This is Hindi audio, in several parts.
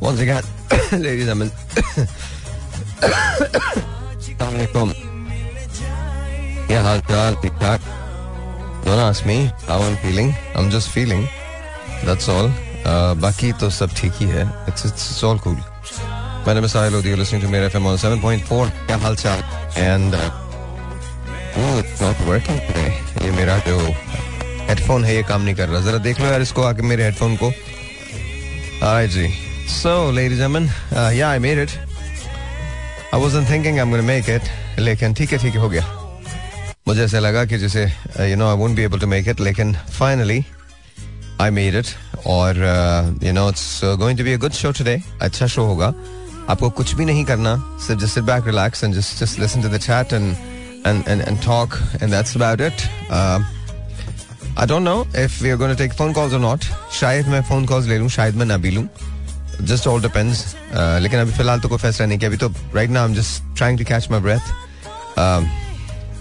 Once again, ladies and gentlemen, क्या हाल चाल ठीक ठाक ask me how I'm feeling. I'm just feeling. That's all. Uh, बाकी तो सब ठीक ही है. It's, it's all cool. My name is Sahil Lodi. You're listening to Mera FM on 7.4. क्या हाल चाल? And uh, oh, it's not working today. ये मेरा जो हेडफोन है ये काम नहीं कर रहा. जरा देख लो यार इसको आके मेरे हेडफोन को. Alright ji. So, ladies and gentlemen, uh, yeah, I made it. I wasn't thinking I'm going to make it, लेकिन ठीक है ठीक है हो गया. मुझे ऐसा लगा कि जैसे you know I won't be able to make it लेकिन फाइनली आई मेड इट और you know it's going to be a good show today अच्छा शो होगा आपको कुछ भी नहीं करना सिर्फ़ just sit back relax and just just listen to the chat and and and and talk and that's about it I don't know if we are going to take phone calls और नॉट शायद मैं फ़ोन कॉल्स ले लूँ शायद मैं ना भी लूँ जस्ट ऑल डिपेंड्स लेकिन अभी फ़िलहाल तो कोई फैसला नहीं किया। अभी तो right now I am just trying to catch my breath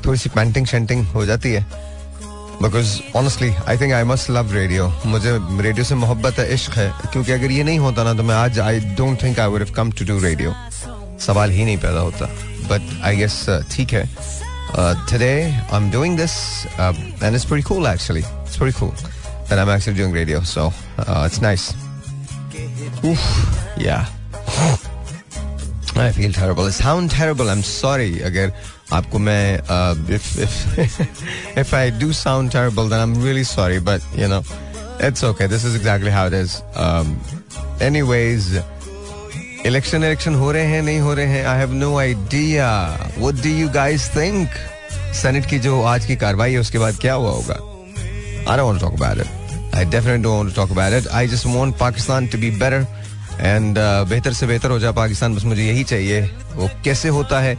थोड़ी सी पेंटिंग शेंटिंग हो जाती है। Because honestly I think I must love radio मुझे रेडियो से मोहब्बत है इश्क है। क्योंकि अगर ये नहीं होता ना तो मैं आज I don't think I would come to do radio सवाल ही नहीं पैदा होता। बट आई गेस ठीक है। Today I'm doing this uh, and it's pretty cool actually. It's pretty cool that I'm actually doing radio so uh, it's nice. Oof, yeah I feel terrible. I sound terrible. I'm sorry. अगर आपको मैं uh, if if if I do sound terrible, then I'm really sorry. But you know, it's okay. This is exactly how it is. Um, anyways, election election हो रहे हैं नहीं हो रहे हैं. I have no idea. What do you guys think? Senate की जो आज की कार्रवाई है उसके बाद क्या हुआ होगा? I don't want to talk about it. I definitely don't want to talk about it. I just want Pakistan to be better. And बेहतर से बेहतर हो जाए पाकिस्तान। बस मुझे यही चाहिए वो कैसे होता है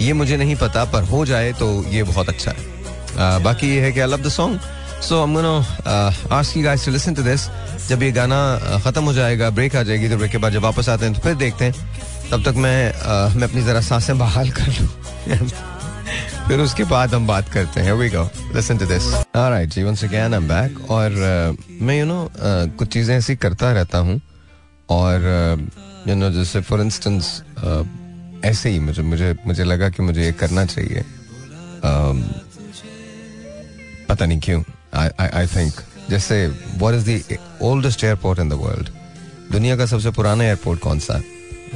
ये मुझे नहीं पता पर हो जाए तो ये बहुत अच्छा है। Uh, बाकी ये है कि I love the song so gonna uh, ask you guys to listen to this. जब ये गाना uh, खत्म हो जाएगा ब्रेक आ जाएगी तो ब्रेक के बाद जब वापस आते हैं तो फिर देखते हैं। तब तक मैं uh, मैं अपनी जरा साँसें बहाल कर लूँ। फिर उसके बाद हम बात करते हैं। We go listen to this alright ji once again I am back और uh, मैं you you know know, uh, कुछ चीज़ें ऐसी करता रहता हूँ। और यू नो जैसे फॉर इंस्टेंस ऐसे ही मुझे मुझे मुझे लगा कि मुझे ये करना चाहिए। Um, पता नहीं क्यों। आई आई थिंक जैसे what is the oldest airport in the world दुनिया का सबसे पुराना एयरपोर्ट कौन सा?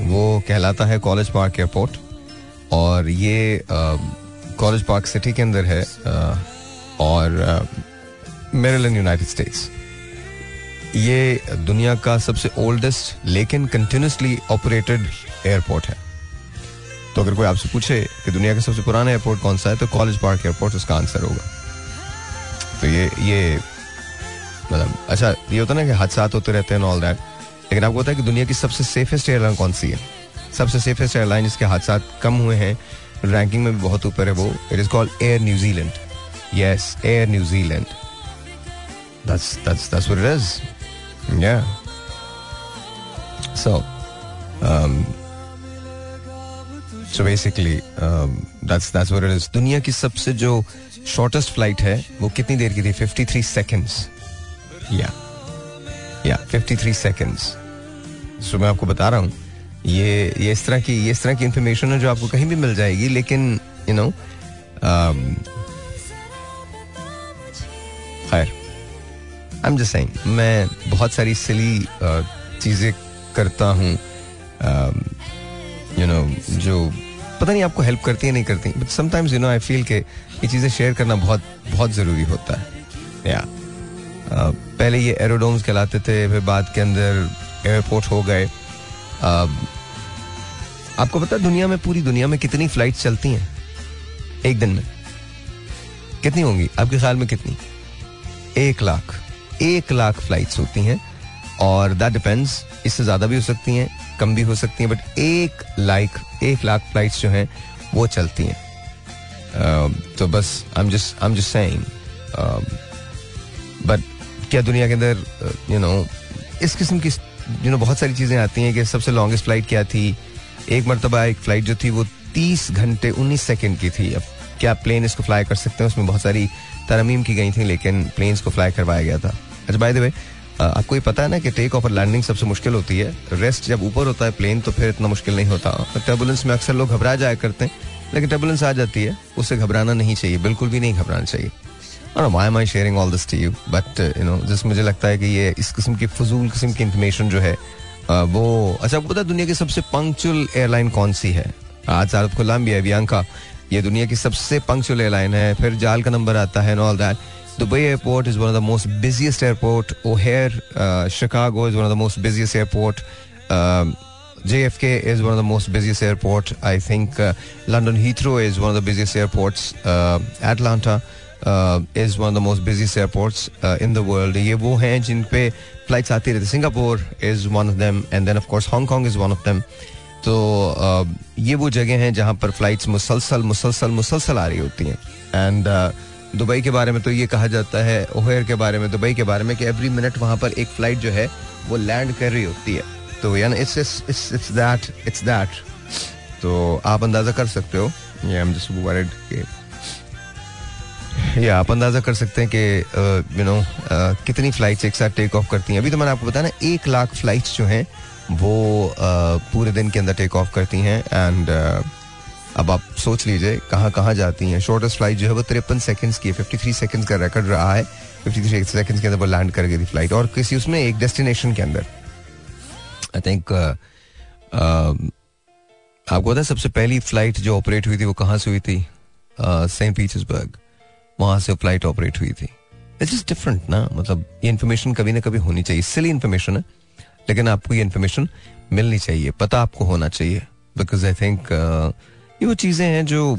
वो कहलाता है कॉलेज पार्क एयरपोर्ट और ये कॉलेज पार्क सिटी के अंदर है और मेरीलैंड, यूनाइटेड स्टेट्स। ये दुनिया का सबसे ओल्डेस्ट, लेकिन कंटिन्यूसली ऑपरेटेड एयरपोर्ट है। तो अगर कोई आपसे पूछे कि दुनिया का सबसे पुराना एयरपोर्ट कौन सा है तो कॉलेज पार्क एयरपोर्ट उसका आंसर होगा। तो ये ये मतलब अच्छा ये होता ना कि हादसा होते रहते हैं ऑल दैट लेकिन आपको पता है कि दुनिया की सबसे सेफेस्ट एयरलाइन कौन सी है? सबसे सेफेस्ट एयरलाइन जिसके हादसा कम हुए हैं रैंकिंग में भी बहुत ऊपर है वो। It is called Air New Zealand yes Air New Zealand That's that's that's what it is. Yeah. So, um, so basically, um, that's that's what it. दुनिया की सबसे जो शॉर्टेस्ट फ़्लाइट है वो कितनी देर की थी? 53 सेकेंड्स या या 53 सेकेंड्स सो मैं आपको बता रहा हूँ ये ये इस तरह की ये इस तरह की इंफॉर्मेशन है जो आपको कहीं भी मिल जाएगी लेकिन यू नो खैर आई एम जस्ट मैं बहुत सारी सिली चीज़ें करता हूँ यू नो जो पता नहीं आपको हेल्प करती है नहीं करती but sometimes you know I feel के ये चीज़ें शेयर करना बहुत बहुत ज़रूरी होता है या uh, पहले ये एरोडोम्स कहलाते थे फिर बाद के अंदर एयरपोर्ट हो गए uh, आपको पता है दुनिया में पूरी दुनिया में कितनी फ़्लाइट चलती हैं? एक दिन में। कितनी होंगी? आपके ख्याल में कितनी? एक लाख। एक लाख फ्लाइट्स होती हैं और दैट डिपेंड्स इससे ज़्यादा भी हो सकती हैं कम भी हो सकती हैं बट एक लाख एक लाख फ्लाइट्स जो हैं वो चलती हैं। uh, तो बस I am just I am just saying but क्या दुनिया के अंदर यू नो इस किस्म की यू नो बहुत सारी चीज़ें आती हैं कि सबसे लॉन्गेस्ट फ़्लाइट क्या थी? एक मरतबा, एक फ़्लाइट जो थी वो तीस घंटे उन्नीस सेकेंड की थी। अब क्या प्लेन इसको फ्लाई कर सकते हैं? उसमें बहुत सारी तरमीम की गई थी, लेकिन प्लेन्स को फ्लाई करवाया गया था। अच्छा बाय द आपको ये पता है ना कि टेक ऑफ़ और लैंडिंग सबसे मुश्किल होती है। रेस्ट जब ऊपर होता है प्लेन तो फिर इतना मुश्किल नहीं होता। टर्बुलेंस में अक्सर लोग घबरा जाया करते हैं, लेकिन टर्बुलेंस आ जाती है उससे घबराना नहीं चाहिए, बिल्कुल भी नहीं घबराना चाहिए। और my my sharing all this to you but you know जिस मुझे लगता है कि ये इस किस्म की फजूल, किस्म की इन्फॉर्मेशन जो है वो अच्छा आपको पता दुनिया की सबसे पंक्चुअल एयरलाइन कौन सी है? आज आरत खुल्लाम भी है ये दुनिया की सबसे पंक्चुअल एयरलाइन है, फिर जाल का नंबर आता है all that Dubai airport is one of the most busiest airport O'Hare Chicago is one of the most busiest airport J F K is one of the most busiest airport I think London Heathrow is one of the busiest airport Atlanta Uh, uh, of the most busiest airports uh, in the world. ये वो हैं जिन पे flights आती रहती is one of them and then of course Hong Kong is one of them. तो uh, ये वो जगह हैं जहाँ पर फ्लाइट्स मुसलसल मुसलसल मुसलसल आ रही होती हैं। एंड दुबई के बारे में तो ये कहा जाता है ओहेर के बारे में दुबई के बारे में कि एवरी मिनट वहाँ पर एक फ़्लाइट जो है वो लैंड कर रही होती है। तो यानी इट्स दैट इट्स दैट तो आप अंदाज़ा कर सकते हो। आई एम जस्ट वरिड ये आप अंदाज़ा कर सकते हैं कि यू नो कितनी फ्लाइट्स एक साथ टेक ऑफ़ करती हैं? अभी तो मैंने आपको बताया ना एक लाख फ्लाइट्स जो हैं वो uh, पूरे दिन के अंदर टेक ऑफ़ करती हैं एंड uh, अब आप सोच लीजिए कहाँ कहाँ जाती हैं। शॉर्टेस्ट फ़्लाइट जो है वो तिरपन सेकंड्स की है फिफ्टी थ्री सेकेंड्स का रिकॉर्ड रहा है। फिफ्टी थ्री सेकंड्स के अंदर वो लैंड कर गई थी फ़्लाइट और किसी उसमें एक डेस्टिनेशन के अंदर। आई थिंक आपको पता है सबसे पहली फ़्लाइट जो ऑपरेट हुई थी वो कहाँ से हुई थी? सेंट पीटर्सबर्ग वहाँ से फ़्लाइट ऑपरेट हुई थी। इट्स इज़ डिफरेंट ना? मतलब ये इन्फॉर्मेशन कभी ना कभी होनी चाहिए। सिली इन्फॉर्मेशन है, लेकिन आपको ये इन्फॉर्मेशन मिलनी चाहिए। पता आपको होना चाहिए। बिकॉज़ आई थिंक ये वो चीज़ें हैं जो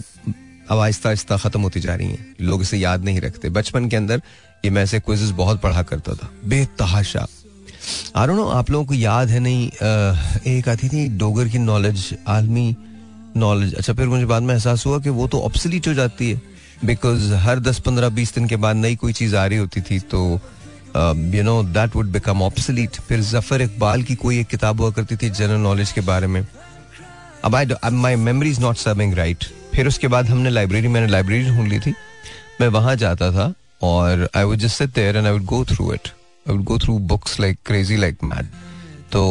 अब आहिस्ता आहिस्ता खत्म होती जा रही हैं। लोग इसे याद नहीं रखते। बचपन के अंदर ये मैं ऐसे क्विजेस बहुत पढ़ा करता था। बेतहाशा। आ नो आप लोगों को याद है नहीं? एक आती थी डोगर की नॉलेज आलमी नॉलेज अच्छा फिर मुझे बाद में एहसास हुआ कि वो तो ऑप्सलीट हो जाती है। बिकॉज़ हर दस पंद्रह बीस दिन के बाद नई कोई चीज़ आ रही होती थी तो you know that would become obsolete फिर ज़फ़र इकबाल की कोई एक किताब हुआ करती थी जनरल नॉलेज के बारे में। अब I my memory is not serving right फिर उसके बाद हमने लाइब्रेरी मैंने लाइब्रेरी ढूंढ ली थी। मैं वहाँ जाता था और I would just sit there and I would go through it I would go through books like crazy like mad तो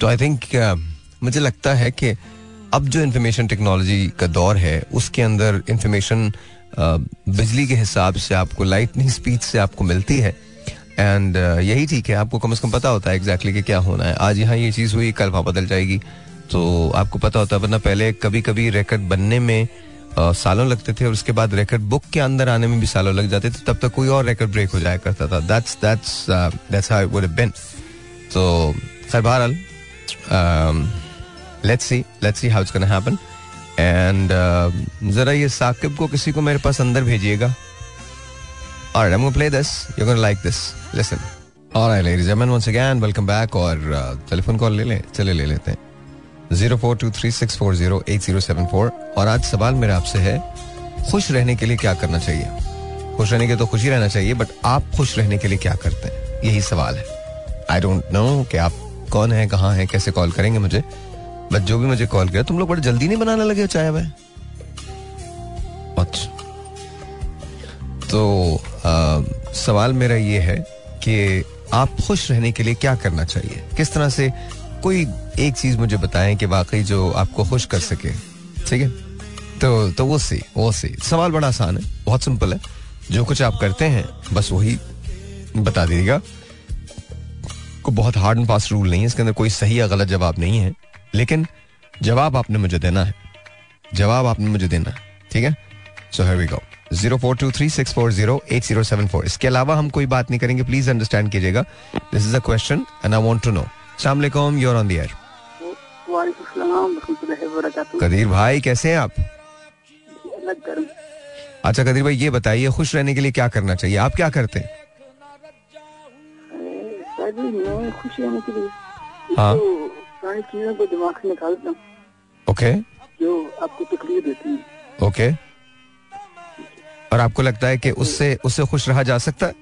तो आई थिंक uh, मुझे लगता है कि अब जो इंफॉर्मेशन टेक्नोलॉजी का दौर है उसके अंदर इंफॉर्मेशन बिजली के हिसाब से आपको लाइटनिंग स्पीड से आपको मिलती है। एंड यही ठीक है आपको कम से कम पता होता है एग्जैक्टली कि क्या होना है। आज यहाँ ये चीज़ हुई कल वहाँ बदल जाएगी। तो आपको पता होता है वरना पहले कभी कभी रिकॉर्ड बनने में uh, सालों लगते थे और उसके बाद रिकॉर्ड बुक के अंदर आने में भी सालों लग जाते थे तब तक कोई और रिकॉर्ड ब्रेक हो जाया करता था। That's that's that's how it would have been तो खैर बहरहाल let's see let's see how it's gonna happen and जरा ये साकिब को किसी को मेरे पास अंदर भेजिएगा Alright, I'm to play this. You're to like this. Listen. Alright, ladies and gentlemen, once again, welcome back. और टेलीफोन uh, कॉल ले लें चले ले लेते हैं zero four two three six four zero eight zero seven four और आज सवाल मेरा आपसे है खुश रहने के लिए क्या करना चाहिए खुश रहने के तो खुशी रहना चाहिए बट आप खुश रहने के लिए क्या करते हैं यही सवाल है आई डोंट नो कि आप कौन है कहाँ है कैसे कॉल करेंगे मुझे बट जो भी मुझे कॉल किया तुम लोग बड़े जल्दी नहीं बनाने लगे चाय भाई अच्छा। तो आ, सवाल मेरा ये है कि आप खुश रहने के लिए क्या करना चाहिए? किस तरह से कोई एक चीज़ मुझे बताएँ कि वाकई जो आपको खुश कर सके ठीक है? तो तो वो सी वो सी। सवाल बड़ा आसान है बहुत सिंपल है। जो कुछ आप करते हैं बस वही बता दीजिएगा। को बहुत हार्ड एंड फास्ट रूल नहीं है इसके अंदर कोई सही या गलत जवाब नहीं है। लेकिन जवाब आपने मुझे देना है। जवाब आपने मुझे देना है ठीक है? So have we go zero four two three six four zero eight zero seven four. इसके अलावा हम कोई बात नहीं करेंगे प्लीज़ अंडरस्टैंड कीजिएगा। This is a question and I want to know सलाम your on the air Qadir भाई कैसे हैं आप? अच्छा कदीर भाई ये बताइए खुश रहने के लिए क्या करना चाहिए? आप क्या करते हैं? हाँ। सारी चीज़ों को दिमाग से निकालता हूँ। ओके। जो आपको तकलीफ़ देती है। ओके। okay. और आपको लगता है कि उससे उससे खुश रहा जा सकता है?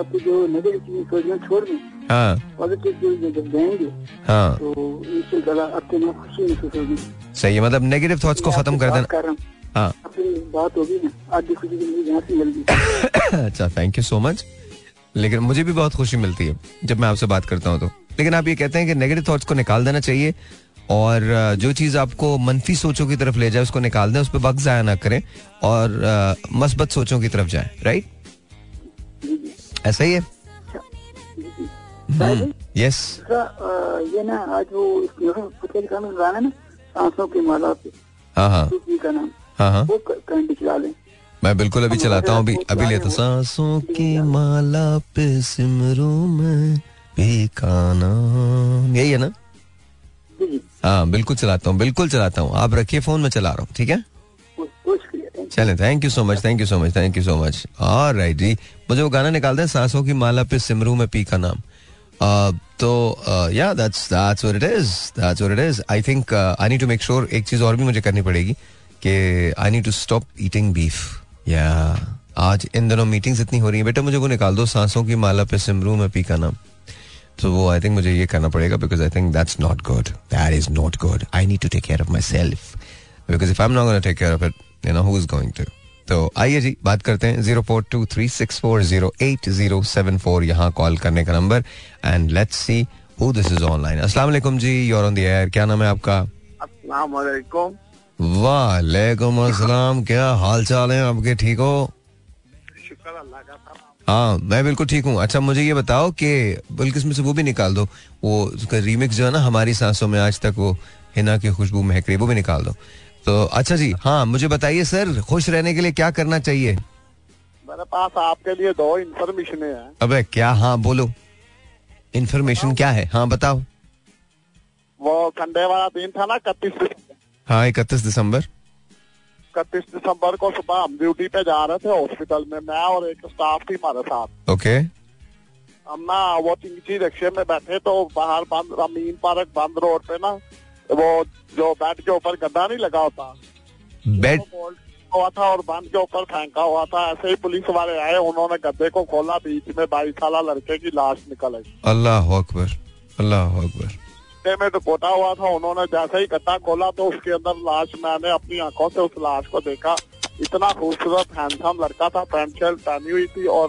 आपको जो नेगेटिव सोचना छोड़ दें हाँ। पॉजिटिव जब जाएँगे हाँ। तो इससे ज़्यादा आपके खुशी महसूस होगी। सही है मतलब नेगेटिव थॉट्स को खत्म कर देना। हाँ। अपनी बात होगी ना आज भी खुशी जहाँ से मिल गई अच्छा थैंक यू सो मच लेकिन मुझे भी बहुत खुशी मिलती है जब मैं आपसे बात करता हूँ तो। लेकिन आप ये कहते हैं कि नेगेटिव थॉट्स को निकाल देना चाहिए और जो चीज़ आपको मनफी सोचों की तरफ़ ले जाए उसको निकाल दें उस पर वक्त जाया ना करें और मस्बत सोचों की तरफ़ जाए राइट ऐसा ही है? यस दूसरा, ये ना आज वो सांसों की माला पे हाँ हाँ। का नाम। हाँ वो करंट चला लें। मैं बिल्कुल अभी चलाता हूँ, अभी अभी लेता। सांसों की माला पे सिमरू में बेकाना यही है ना? हाँ बिल्कुल चलाता हूँ, बिल्कुल चलाता हूँ। आप रखिए फ़ोन, में चला रहा हूँ, ठीक है? बहुत thank you so much thank you so much thank you so much और राइट जी, मुझे वो गाना निकाल दें सांसों की माला पे सिमरू में पी का नाम। तो या that's that's what it is that's what it is I think I need to make sure एक चीज़ और भी मुझे करनी पड़ेगी कि I need to stop eating beef या आज इन दिनों मीटिंग्स इतनी हो रही है। बेटा, मुझे वो निकाल दो, सांसों की माला पे सिमरू में पी का नाम। तो वो आई थिंक मुझे ये करना पड़ेगा because I think that's not good that is not good I need to take care of my self because if I am not gonna take care of it you know who is going to तो आइए जी, बात करते हैं। Zero four two three six four zero eight zero seven four यहाँ कॉल करने का number and let's see who this is online अस्सलाम वालेकुम जी यूर ऑन द एयर क्या नाम है आपका? अस्सलाम वालेकुम। वालेकुम अस्सलाम क्या हाल चाल है आपके ठीक हो? हाँ मैं बिल्कुल ठीक हूँ। अच्छा मुझे ये बताओ कि बल्कि इसमें से वो भी निकाल दो। वो उसका रीमिक्स जो है ना हमारी सांसों में आज तक वो हिना की खुशबू महक रही वो भी निकाल दो। तो अच्छा जी हाँ मुझे बताइए सर खुश रहने के लिए क्या करना चाहिए? मेरे पास आपके लिए दो इंफॉर्मेशन है। अबे क्या? हाँ बोलो। इन्फॉर्मेशन क्या है? हाँ बताओ। वो संडे वाला दिन था ना इकतीस हाँ इकतीस दिसंबर। इकतीस दिसंबर को सुबह हम ड्यूटी पे जा रहे थे हॉस्पिटल में मैं और एक स्टाफ थी हमारे साथ। ओके। हम ना वो चिंची रिक्शे में बैठे तो बाहर बंद अमीन पार्क बंद रोड पे ना वो जो बेड के ऊपर गद्दा नहीं लगा होता बेड? हुआ था और बंद के ऊपर फेंका हुआ था। ऐसे ही पुलिस वाले आए उन्होंने गद्दे को खोला बीच में बाईस साल लड़के की लाश निकल आई। अल्लाह अकबर अल्लाह अकबर। गड्ढे में दुपोटा हुआ था उन्होंने जैसे ही गड्ढा खोला तो उसके अंदर लाश मैंने अपनी आँखों से उस लाश को देखा। इतना खूबसूरत हैंडसम लड़का था पैंट शर्ट पहनी हुई थी और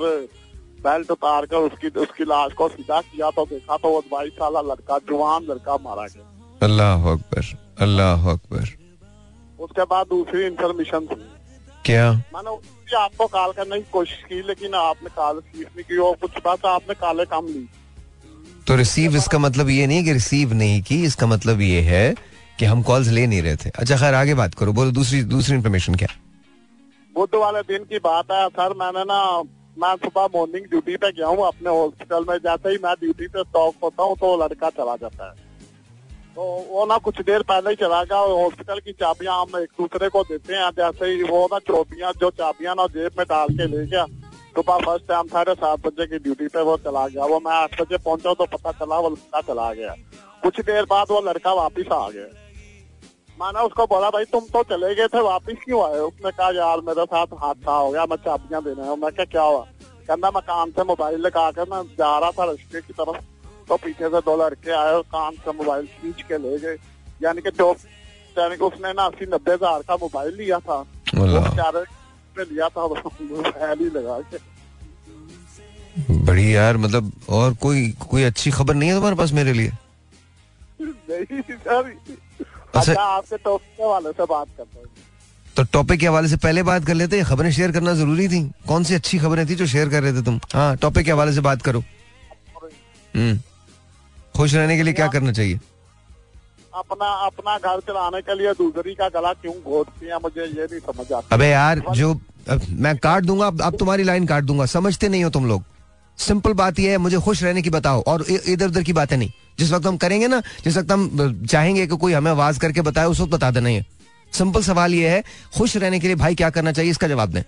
बेल्ट उतार कर उसकी उसकी लाश को सीधा किया तो देखा तो वो बाईस साल लड़का जवान लड़का मारा गया। अल्लाह अकबर अल्लाह अकबर। उसके बाद दूसरी इंफॉर्मेशन थी। क्या? मैंने आपको कॉल करने की कोशिश की लेकिन आपने कॉल रिसीव नहीं की और कुछ बात आपने काले काम ली। तो रिसीव इसका मतलब ये नहीं कि रिसीव नहीं की, इसका मतलब ये है कि हम कॉल्स ले नहीं रहे थे। अच्छा खैर, आगे बात करो, बोलो, दूसरी दूसरी इन्फॉर्मेशन क्या? बुध वाले दिन की बात है, सर, मैंने ना, मैं सुबह मॉर्निंग ड्यूटी पे गया हूँ, अपने हॉस्पिटल में, जैसे ही मैं ड्यूटी पे स्टॉक होता हूँ तो लड़का चला जाता है। तो वो ना कुछ देर पहले ही चला गया हॉस्पिटल की चाबियाँ हम एक दूसरे को देते हैं, जैसे ही वो ना चौबियाँ जो चाबियाँ ना जेब में डाल के ले गया सुबह फ़र्स्ट टाइम साढ़े सात बजे की ड्यूटी पे वो चला गया। वो मैं आठ बजे पहुँचा तो पता चला वो लड़का चला गया। कुछ देर बाद वो लड़का वापिस आ गया। मैंने उसको बोला भाई तुम तो चले गए थे वापिस क्यों आए उसने कहा यार मेरे साथ हादसा हो गया मैं चाबियाँ देने आया हूँ। मैं क्या क्या हुआ? कहना मैं कान से मोबाइल लगा कर मैं जा रहा था रस्ते की तरफ़ तो पीछे से दो लड़के आए और कान से मोबाइल खींच के ले गए। यानी कि जो यानी कि उसने ना अस्सी नब्बे हज़ार का मोबाइल लिया था। बेचारे ने लिया था ही लगा के। बड़ी यार मतलब और कोई कोई अच्छी खबर नहीं है तुम्हारे पास मेरे लिए? अच्छा। अच्छा आपके टॉपिक वाले से बात करते हैं। तो टॉपिक के हवाले से पहले बात कर लेते खबरें शेयर करना ज़रूरी थी। कौन सी अच्छी खबरें थी जो शेयर कर रहे थे तुम? हाँ टॉपिक के हवाले से बात करो। हम्म। खुश रहने के लिए क्या करना चाहिए? अपना अपना घर चलाने के लिए दूसरी का गला क्यों घोटती है मुझे ये नहीं समझ आता। अबे यार जो मैं काट दूँगा अब तुम्हारी लाइन काट दूँगा समझते नहीं हो तुम लोग। सिंपल बात यह है मुझे खुश रहने की बताओ और इधर उधर की बातें नहीं। जिस वक्त हम करेंगे ना जिस वक्त हम चाहेंगे कि कोई हमें आवाज़ करके बताए उस वक्त बता देना ये। सिंपल सवाल ये है खुश रहने के लिए भाई क्या करना चाहिए इसका जवाब दें।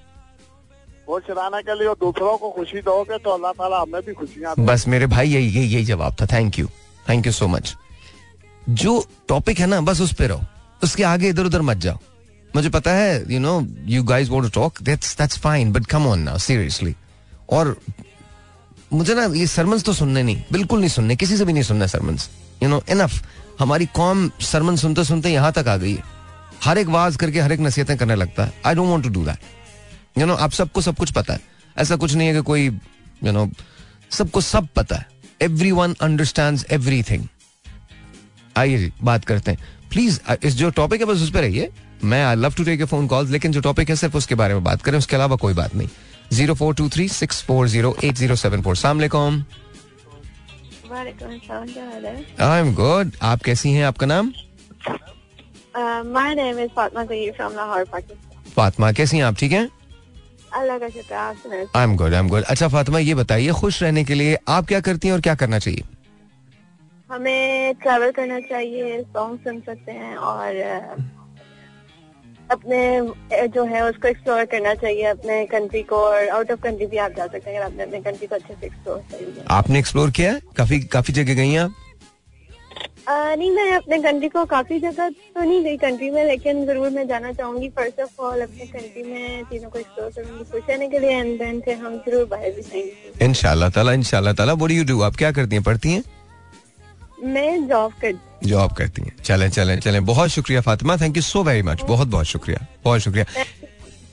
खुश रहने के लिए दूसरों को खुशी दोगे तो अल्लाह ताला हमें भी खुशियाँ बस मेरे भाई यही यही जवाब था। Thank you thank you so much जो टॉपिक है ना, बस उस पे रहो। उसके आगे इधर उधर मत जाओ। मुझे पता है you know you guys want to talk that's that's fine but come on now seriously और मुझे ना, ये सरमन्स तो सुनने नहीं, बिल्कुल नहीं सुनने, किसी से भी नहीं सुनना सरमन्स यू नो इनफ हमारी कौम सरमन सुनते सुनते यहाँ तक आ गई है। हर एक वाज करके, हर एक नसीहतें करने लगता है। I don't want to do that you know आप सबको सब कुछ पता है। ऐसा कुछ नहीं है कि कोई यू नो सबको सब पता है। एवरी वन अंडरस्टैंड एवरीथिंग आइए जी बात करते हैं। प्लीज़ इस जो टॉपिक है बस उस पर रहिए। मैं I love to take phone call लेकिन जो टॉपिक है सिर्फ़ उसके बारे में बात करें उसके अलावा कोई बात नहीं। Zero four two three six four zero eight zero seven four सलामकुम आई एम गुड आप कैसी हैं? आपका नाम. फातिमा कैसी हैं आप? ठीक हैं? अल्लाह का शुक्र आप I am good I am good अच्छा फातिमा ये बताइए खुश रहने के लिए आप क्या करती हैं और क्या करना चाहिए? हमें ट्रैवल करना चाहिए सॉन्ग सुन सकते हैं और अपने जो है उसको एक्सप्लोर करना चाहिए अपने कंट्री को और आउट ऑफ़ कंट्री भी आप जा सकते हैं अगर आपने अपने कंट्री को अच्छे से एक्सप्लोर कर लिया। आपने एक्सप्लोर किया है? काफ़ी काफ़ी जगह गई हैं आप? नहीं मैं अपने कंट्री को काफ़ी जगह तो नहीं गई कंट्री में लेकिन ज़रूर मैं जाना चाहूँगी। फ़र्स्ट ऑफ़ ऑल अपने कंट्री में चीज़ों को एक्सप्लोर करूँगी खुश रहने के लिए एंड देन फिर हम ज़रूर बाहर भी जाएँगे। इनशाला ताला इनशाला ताला व्हाट डू यू डू आप क्या करती हैं? पढ़ती हैं? मैं जॉब कर जॉब करती हैं। चलें चलें चलें। बहुत शुक्रिया Fatima. Thank you so very much बहुत बहुत शुक्रिया। बहुत शुक्रिया।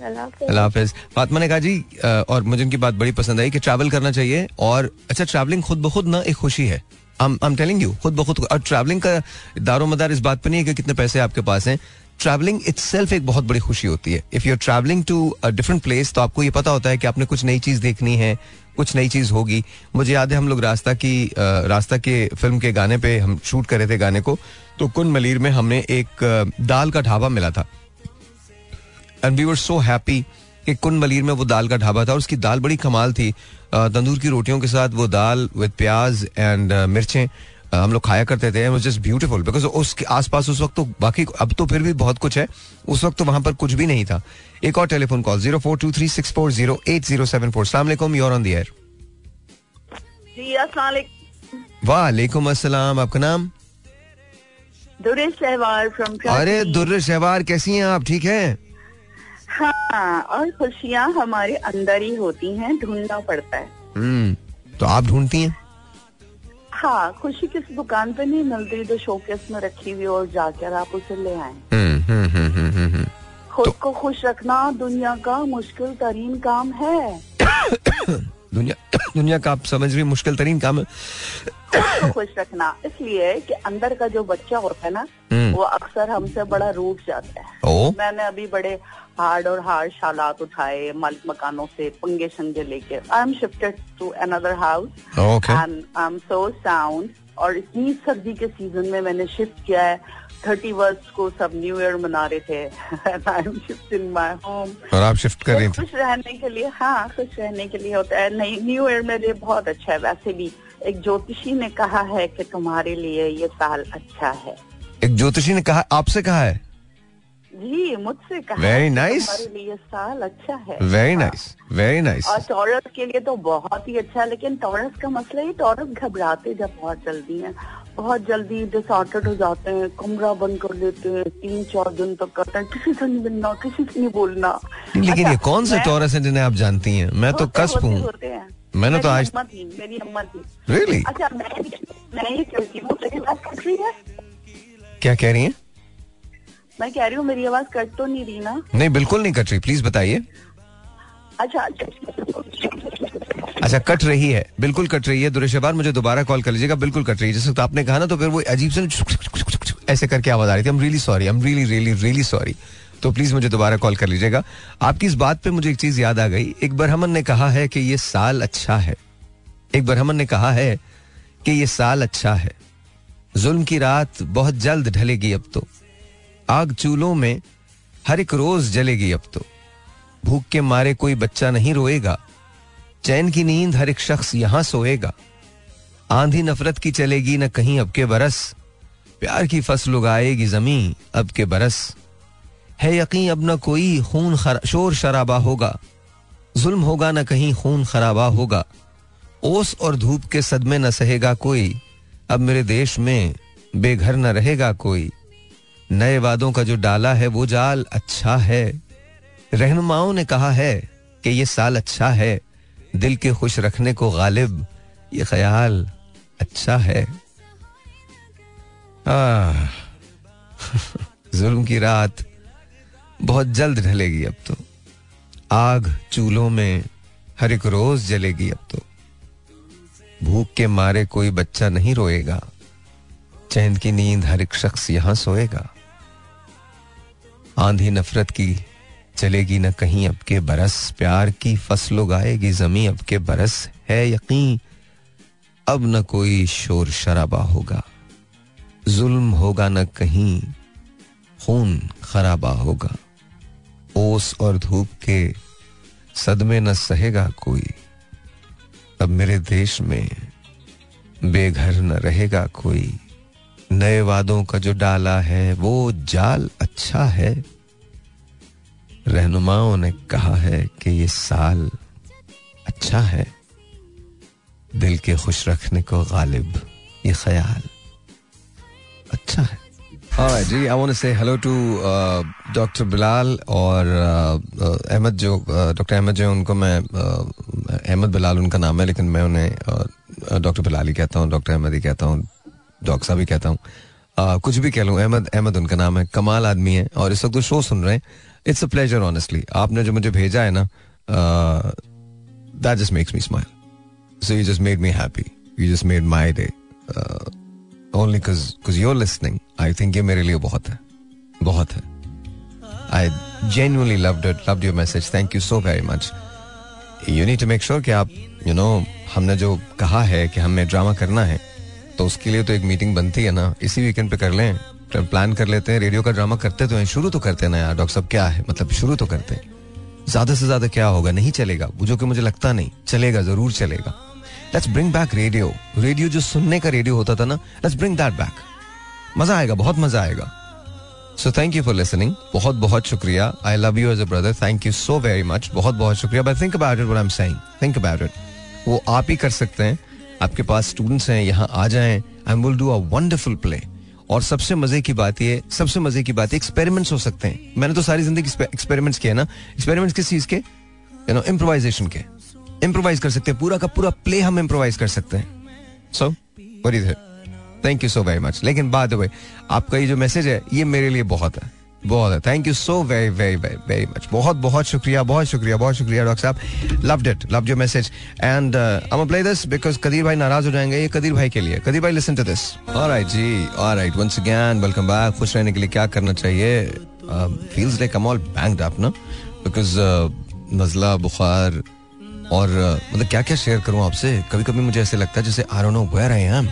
अल्लाह हाफिज़। फातिमा ने कहा जी और मुझे उनकी बात बड़ी पसंद आई कि ट्रैवल करना चाहिए और अच्छा ट्रैवलिंग खुद ब खुद ना एक खुशी है। आई एम टेलिंग यू खुद ब खुद और ट्रैवलिंग का दारो मदार इस बात पर नहीं है कि कितने पैसे आपके पास हैं। ट्रैवलिंग इट्सेल्फ एक बहुत बड़ी खुशी होती है। If you are travelling to different place तो आपको ये पता होता है कि आपने कुछ नई चीज़ देखनी है, कुछ नई चीज़ होगी। मुझे याद है हम लोग रास्ता की रास्ता के फ़िल्म के गाने पे हम शूट कर रहे थे गाने को तो कुन मलिर में हमने एक दाल का ढाबा मिला था। And we were so happy कि कुन मलिर में वो दाल का ढाबा था और उसकी दाल बड़ी कमाल थी। तंदूर की रोटियों के साथ वो दाल विद प्याज एंड मिर्चें हम लोग खाया करते थे जस्ट ब्यूटीफुल बिकॉज़ उसके आसपास उस वक्त तो बाकी अब तो फिर भी बहुत कुछ है। उस वक्त तो वहाँ पर कुछ भी नहीं था। एक और telephone call zero four two three six four zero eight zero seven four सलाम योर ऑन द एयर जी अस्सलाम वालेकुम अस्सलाम आपका नाम? फ्रॉम अरे दुर्र शहबार कैसी हैं आप? ठीक है? हाँ और खुशियाँ हमारे अंदर ही होती हैं ढूंढना पड़ता है। हम्म तो आप ढूंढती हैं? हाँ खुशी किस दुकान पे नहीं मिलती जो शोकेस में रखी हुई और जाकर आप उसे ले आए हम्म हम्म हम्म हम्म हम्म, हम्म खुद को खुश रखना दुनिया का मुश्किल तरीन काम है दुनिया दुनिया का आप समझ रही मुश्किल तरीन काम है। खुश रखना। इसलिए कि अंदर का जो बच्चा होता है ना हम्म। वो अक्सर हमसे बड़ा रूठ जाता है। ओ। मैंने अभी बड़े हार्ड और हार्ड हालात उठाए मालिक मकानों से पंगे शंगे लेके। I am shifted to another house and I am so sound और इतनी सर्दी के सीज़न में मैंने शिफ्ट किया है। थर्टी वर्ष को सब न्यू ईयर मना रहे थे। और आप शिफ्ट कर रही थी? खुश रहने के लिए हाँ खुश रहने के लिए होता है। नहीं न्यू ईयर मेरे लिए बहुत अच्छा है। वैसे भी एक ज्योतिषी ने कहा है कि तुम्हारे लिए ये साल अच्छा है। एक ज्योतिषी ने कहा आपसे कहा है? जी मुझसे कहा nice. लिए साल अच्छा है। वेरी। नाइस वेरी नाइस और टॉरस के लिए तो बहुत ही अच्छा है लेकिन टॉरस का मसला ही टॉरस घबराते जब बहुत जल्दी हैं। बहुत जल्दी डिसऑर्डर्ड हो जाते हैं कमरा बंद कर लेते हैं तीन चार दिन तक करते हैं। किसी से नहीं मिलना किसी से नहीं बोलना। लेकिन अच्छा, ये कौन से टॉरस हैं जिन्हें आप जानती हैं? मैं तो कस्प हूँ। मैंने तो आज- मेरी अम्मा थी। रियली अच्छा मैं मैं ये कहती हूँ मेरी आवाज़ कट रही है? क्या कह रही है? मैं कह रही हूँ मेरी आवाज़ कट तो नहीं रही ना? नहीं बिल्कुल नहीं कट रही प्लीज़ बताइए। अच्छा अच्छा कट रही है। बिल्कुल कट रही है। दुरेशबार मुझे दोबारा कॉल कर लीजिएगा। बिल्कुल कट रही है। जैसे तो आपने कहा ना तो फिर वो अजीब से ऐसे करके आवाज़ आ रही थी। हम रियली सॉरी हम रियली रियली रियली सॉरी तो प्लीज़ मुझे दोबारा कॉल कर लीजिएगा। आपकी इस बात पे मुझे एक चीज़ याद आ गई। एक बार हमन ने कहा है कि ये साल अच्छा है। एक बार हमन ने कहा है कि ये साल अच्छा है। जुल्म की रात बहुत जल्द ढलेगी अब तो। आग चूल्हों में हर एक रोज जलेगी अब तो। भूख के मारे कोई बच्चा नहीं रोएगा। चैन की नींद हर एक शख्स यहाँ सोएगा। आंधी नफरत की चलेगी, न कहीं अब के बरस। प्यार की फ़सल उगाएगी ज़मीन, अब के बरस। है यकीन, अब न कोई खून शोर शराबा होगा। जुल्म होगा, न कहीं खून खराबा होगा। ओस और धूप के सदमे न सहेगा कोई। अब मेरे देश में बेघर न रहेगा कोई। नए वादों का जो डाला है, वो जाल अच्छा है। रहनुमाओं ने कहा है कि ये साल अच्छा है। दिल के खुश रखने को गालिब, ये ख्याल अच्छा है। जुल्म की रात बहुत जल्द ढलेगी अब तो। आग चूल्हों में हर एक रोज जलेगी अब तो। भूख के मारे कोई बच्चा नहीं रोएगा। चैन की नींद हर एक शख्स यहाँ सोएगा। आंधी नफरत की चलेगी न कहीं अब के बरस। प्यार की फ़सल उगाएगी जमी अब के बरस है यकीन। अब न कोई शोर शराबा होगा। जुल्म होगा न कहीं, खून खराबा होगा। ओस और धूप के सदमे न सहेगा कोई। अब मेरे देश में बेघर न रहेगा कोई। नए वादों का जो डाला है, वो जाल अच्छा है। रहनुमाओं ने कहा है कि ये साल अच्छा है। दिल के खुश रखने को गालिब ये ख्याल अच्छा है। Alright, ji I want say hello to doctor Bilal और uh, uh, अहमद जो डॉक्टर uh, अहमद जो उनको मैं अहमद बिलाल उनका नाम है लेकिन मैं उन्हें डॉक्टर बिलाल ही कहता हूँ डॉक्टर अहमद ही कहता हूँ डॉक्टर साहब ही कहता हूँ। कुछ भी कह लूँ अहमद अहमद उनका नाम है कमाल आदमी है और इस वक्त शो सुन रहे हैं। इट्स अ प्लेजर ऑनेस्टली आपने जो मुझे भेजा है ना that just makes me smile so you just made me happy you just made my day only because your listening I think ये मेरे लिए बहुत है. बहुत है. I genuinely loved it loved your message thank you so very much you need to make sure कि आप यू you नो know, हमने जो कहा है कि हमें ड्रामा करना है तो उसके लिए तो एक मीटिंग बनती है ना इसी वीकेंड पे कर लें. प्लान कर लेते हैं रेडियो का ड्रामा करते तो हैं, शुरू तो करते ना यार, डॉक्टर साहब, क्या है? मतलब शुरू तो करते हैं। ज़्यादा से ज़्यादा क्या होगा? नहीं चलेगा। जो कि मुझे लगता नहीं। चलेगा, ज़रूर चलेगा। Let's bring back radio radio जो सुनने का रेडियो होता था ना लेट्स ब्रिंग दैट बैक मज़ा आएगा, बहुत मज़ा आएगा। So thank you for listening बहुत बहुत शुक्रिया। I love you as a brother thank you so very much बहुत बहुत शुक्रिया। But think about it what I am saying think about it वो आप ही कर सकते हैं। आपके पास स्टूडेंट्स हैं, यहाँ आ जाएँ। I will do a wonderful play और सबसे मज़े की बात ये, सबसे मज़े की बात एक्सपेरिमेंट्स हो सकते हैं। मैंने तो सारी ज़िंदगी एक्सपेरिमेंट्स किए ना। एक्सपेरिमेंट्स किस चीज़ के? यू नो इम्प्रोवाइजेशन के। इम्प्रोवाइज कर सकते हैं। पूरा का पूरा प्ले हम इम्प्रोवाइज कर सकते हैं। So very thank you so very much लेकिन बाद आपका ये जो मैसेज है, ये मेरे लिए बहुत है। बहुत है। Thank you so very very very very much बहुत बहुत शुक्रिया बहुत शुक्रिया बहुत शुक्रिया डॉक्टर साहब। Loved it loved your message and I play this because Qadir भाई नाराज़ हो जाएँगे ये कदीर भाई के लिए। कदीर भाई listen to this alright ji alright once again welcome back खुश रहने के लिए क्या करना चाहिए? Feels like am all bunged up ना? बिकॉज़ नजला बुखार और uh, मतलब क्या क्या शेयर करूँ आपसे? कभी कभी मुझे ऐसे लगता है जैसे I don't know where I am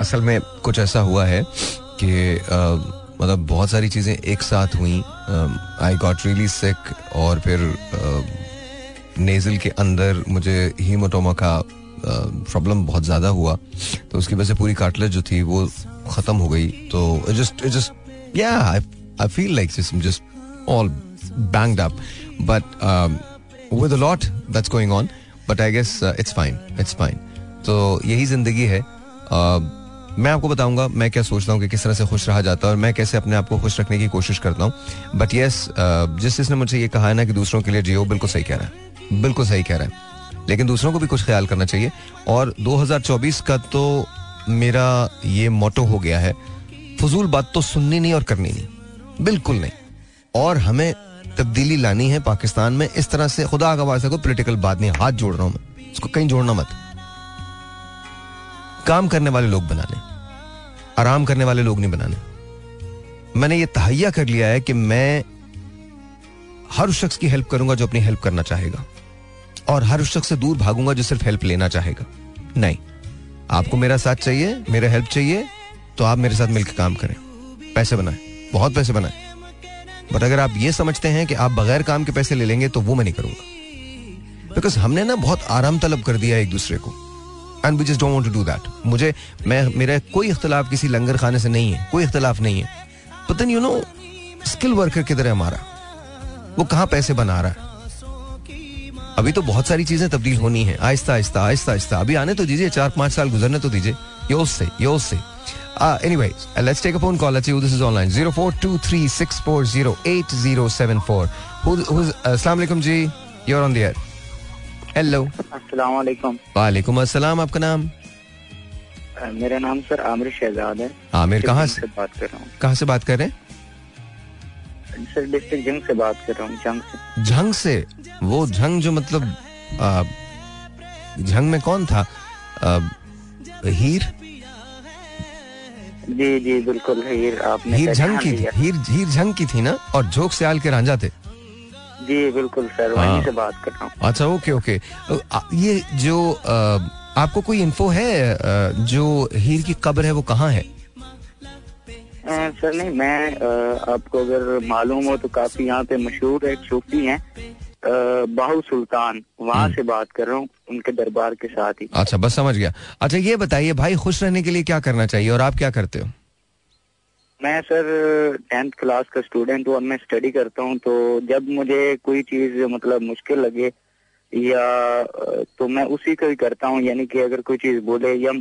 असल में कुछ ऐसा हुआ है। कि मतलब बहुत सारी चीज़ें एक साथ हुई। आई गॉट रियली सिक और फिर नेजल के अंदर मुझे हीमोटोमा का प्रॉब्लम बहुत ज़्यादा हुआ। तो उसकी वजह से पूरी कार्टलेज जो थी वो ख़त्म हो गई। तो just just yeah I feel like just all banged up but um, with a lot that's going on but I guess uh, तो यही ज़िंदगी है। uh, मैं आपको बताऊँगा मैं क्या सोचता हूँ कि किस तरह से खुश रहा जाता है और मैं कैसे अपने आप को खुश रखने की कोशिश करता हूँ। बट यस जिस जिसने मुझे ये कहा है ना कि दूसरों के लिए जियो, बिल्कुल सही कह रहा है। बिल्कुल सही कह रहा है। लेकिन दूसरों को भी कुछ ख्याल करना चाहिए। और 2024 का तो मेरा ये मोटो हो गया है, फजूल बात तो सुननी नहीं और करनी नहीं। बिल्कुल नहीं। और हमें तब्दीली लानी है पाकिस्तान में। इस तरह से खुदा का वास्ता कोई पोलिटिकल बात नहीं हाथ जोड़ रहा हूँ मैं। इसको कहीं जोड़ना मत। काम करने वाले लोग बनाने। आराम करने वाले लोग नहीं बनाने। मैंने ये तहैया कर लिया है कि मैं हर उस शख्स की हेल्प करूँगा जो अपनी हेल्प करना चाहेगा। और हर उस शख्स से दूर भागूँगा जो सिर्फ़ हेल्प लेना चाहेगा। नहीं। आपको मेरा साथ चाहिए, मेरा हेल्प चाहिए तो आप मेरे साथ मिलकर काम करें। पैसे बनाए। बहुत पैसे बनाए। बट अगर आप ये समझते हैं कि आप बगैर काम के पैसे ले लेंगे तो वो मैं नहीं करूँगा। बिकॉज़ हमने ना बहुत आराम तलब कर दिया एक दूसरे को। And we just don't want to do that मुझे मैं मेरा कोई इख्तलाफ किसी लंगर खाने से नहीं है कोई इख्तलाफ नहीं है पता यू नो स्किल वर्कर किधर है हमारा वो कहाँ पैसे बना रहा है अभी तो बहुत सारी चीज़ें तब्दील होनी है आहिस्ता आहिस्ता आहिस्ता आहिस्ता अभी आने तो दीजिए चार पाँच साल गुजरने तो दीजिए योस से योस से anyways, uh, let's take a phone call. Let's see who this is online. 0423640874. Who, who's, uh, Assalamu alaikum ji. You're on the air. अस्सलाम वालेकुम अस्सलाम आपका नाम? मेरा नाम सर आमिर शहजाद है। आमिर कहाँ से? बात कर रहा हूँ। कहाँ से बात कर रहे हैं? सर डिस्ट्रिक्ट जंग से बात कर रहा हूँ जंग से। झंग से? वो झंग जो मतलब आ, झंग में कौन था? आ, हीर? जी जी बिल्कुल हीर आपने हीर झंग की थी हीर हीर झंग की थी ना? और झोंक से आल के रांझा थे। जी बिल्कुल सर हाँ। वहीं से बात कर रहा हूँ। अच्छा ओके ओके। ये जो आ, आपको कोई इन्फो है जो हीर की कब्र है वो कहाँ है? सर नहीं मैं अ, आपको अगर मालूम हो तो काफ़ी यहाँ पे मशहूर एक सूफी हैं बाहू सुल्तान। वहाँ हम्म। से बात कर रहा हूँ उनके दरबार के साथ ही। अच्छा बस समझ गया। अच्छा ये बताइए भाई खुश रहने के लिए क्या करना चाहिए और आप क्या करते हो? मैं सर टेंथ क्लास का स्टूडेंट हूँ और मैं स्टडी करता हूँ तो जब मुझे कोई चीज़ मतलब मुश्किल लगे या तो मैं उसी को ही करता हूँ यानी कि अगर कोई चीज़ बोले या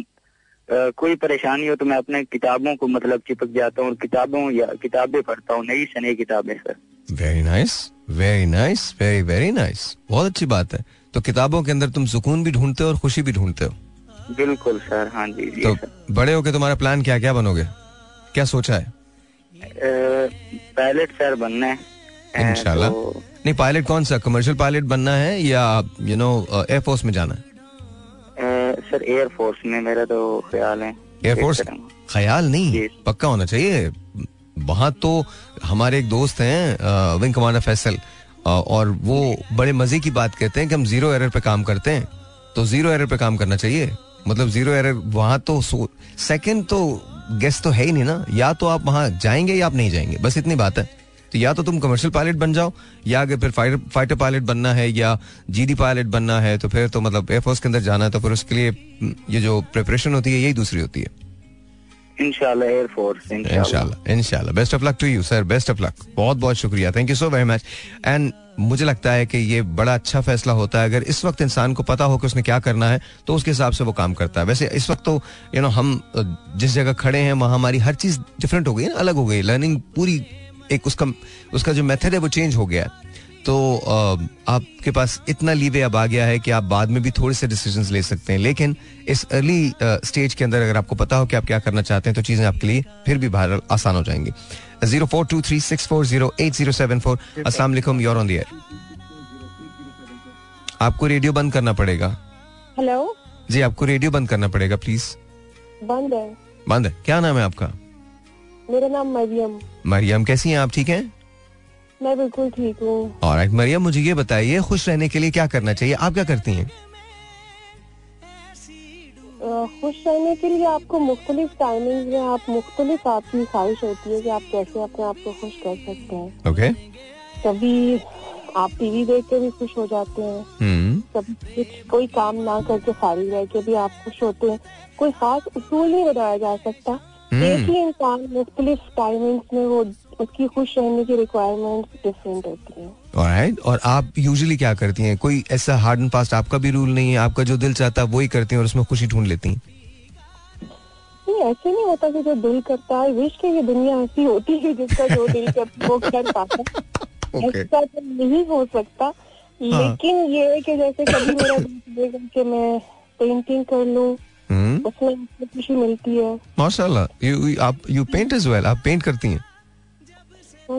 कोई परेशानी हो तो मैं अपने किताबों को मतलब चिपक जाता हूँ किताबों या किताबें पढ़ता हूँ नई से नई किताबें sir. Very nice very nice very very nice बहुत अच्छी बात है। तो किताबों के अंदर तुम सुकून भी ढूंढते हो और खुशी भी ढूंढते हो? बिल्कुल सर हाँ जी जी तो सर। बड़े होके तुम्हारा प्लान क्या क्या बनोगे? क्या सोचा है? पायलट सर बनना है। इंशाल्लाह तो, नहीं पायलट कौन सा? कमर्शियल पायलट बनना है या यू नो एयरफोर्स में जाना है? सर एयरफोर्स में मेरा तो ख्याल है। एयरफोर्स। ख्याल नहीं? पक्का होना चाहिए। वहाँ तो हमारे एक दोस्त हैं विंग कमांडर फैसल और वो बड़े मज़े की बात कहते हैं कि हम ज़ीरो एरर पे काम करते हैं। तो ज़ीरो एरर पे काम करना चाहिए। मतलब ज़ीरो एरर वहाँ तो सेकंड तो गेस तो है ही नहीं ना। या तो आप वहाँ जाएँगे या आप नहीं जाएँगे। बस इतनी बात है। तो या तो तुम कमर्शियल पायलट बन जाओ या अगर फिर फाइटर फाइटर पायलट बनना है या जीडी पायलट बनना है तो फिर तो मतलब एयरफोर्स के अंदर जाना है तो फिर उसके लिए हम्म, ये जो प्रिपरेशन होती है यही दूसरी होती है। मुझे लगता है कि ये बड़ा अच्छा फैसला होता है। अगर इस वक्त इंसान को पता हो कि उसने क्या करना है तो उसके हिसाब से वो काम करता है। वैसे इस वक्त तो यू नो हम जिस जगह खड़े हैं वहाँ हमारी हर चीज़ डिफरेंट हो गई है ना, अलग हो गई। लर्निंग पूरी एक उसका उसका जो मेथड है वो चेंज हो गया है। तो आपके पास इतना लीवे अब आ गया है कि आप बाद में भी थोड़े से डिसीजंस ले सकते हैं। लेकिन इस अर्ली स्टेज के अंदर अगर आपको पता हो कि आप क्या करना चाहते हैं तो चीज़ें आपके लिए फिर भी बाहर आसान हो जाएँगी। Zero four two three six four zero eight zero seven four. असला योर ऑन द एयर आपको रेडियो बंद करना पड़ेगा। हेलो जी आपको रेडियो बंद करना पड़ेगा प्लीज़ बंद है। बंद है? क्या नाम है आपका? मेरा नाम मरियम। मरियम कैसी हैं आप? ठीक हैं? मैं बिल्कुल ठीक हूँ। और मरियम मुझे ये बताइए खुश रहने के लिए क्या करना चाहिए? आप क्या करती हैं? खुश रहने के लिए आपको मुख्तलिफ़ टाइमिंग में आप मुख्तलिफ़ आपकी ख्वाहिश होती है कि आप कैसे अपने आप को खुश कर सकते हैं। ओके कभी आप टीवी देख के भी खुश हो जाते हैं। कभी कुछ कोई काम ना करके खाली रह के भी आप खुश होते हैं। कोई खास उसूल नहीं बताया जा सकता। हम्म। एक ही इंसान मुख्तलिफ़ टाइमिंग्स में वो उसकी खुश रहने की रिक्वायरमेंट्स डिफरेंट होती हैं। Alright, और आप यूजुअली क्या करती हैं? कोई ऐसा हार्ड एंड फास्ट आपका भी रूल नहीं है आपका जो दिल चाहता है वही करती हैं और उसमें खुशी ढूंढ लेती हैं? नहीं ऐसे नहीं होता कि जो दिल करता है विश के ये दुनिया ऐसी होती है जिसका जो दिल करता है वो कर पाता है। ओके ऐसा तो नहीं हो सकता लेकिन ये है कि जैसे कभी मेरा दिल कि मैं पेंटिंग कर लूँ हम्म। उसमें खुशी मिलती है। माशाल्लाह यू आप यू पेंट एज वेल आप पेंट करती हैं?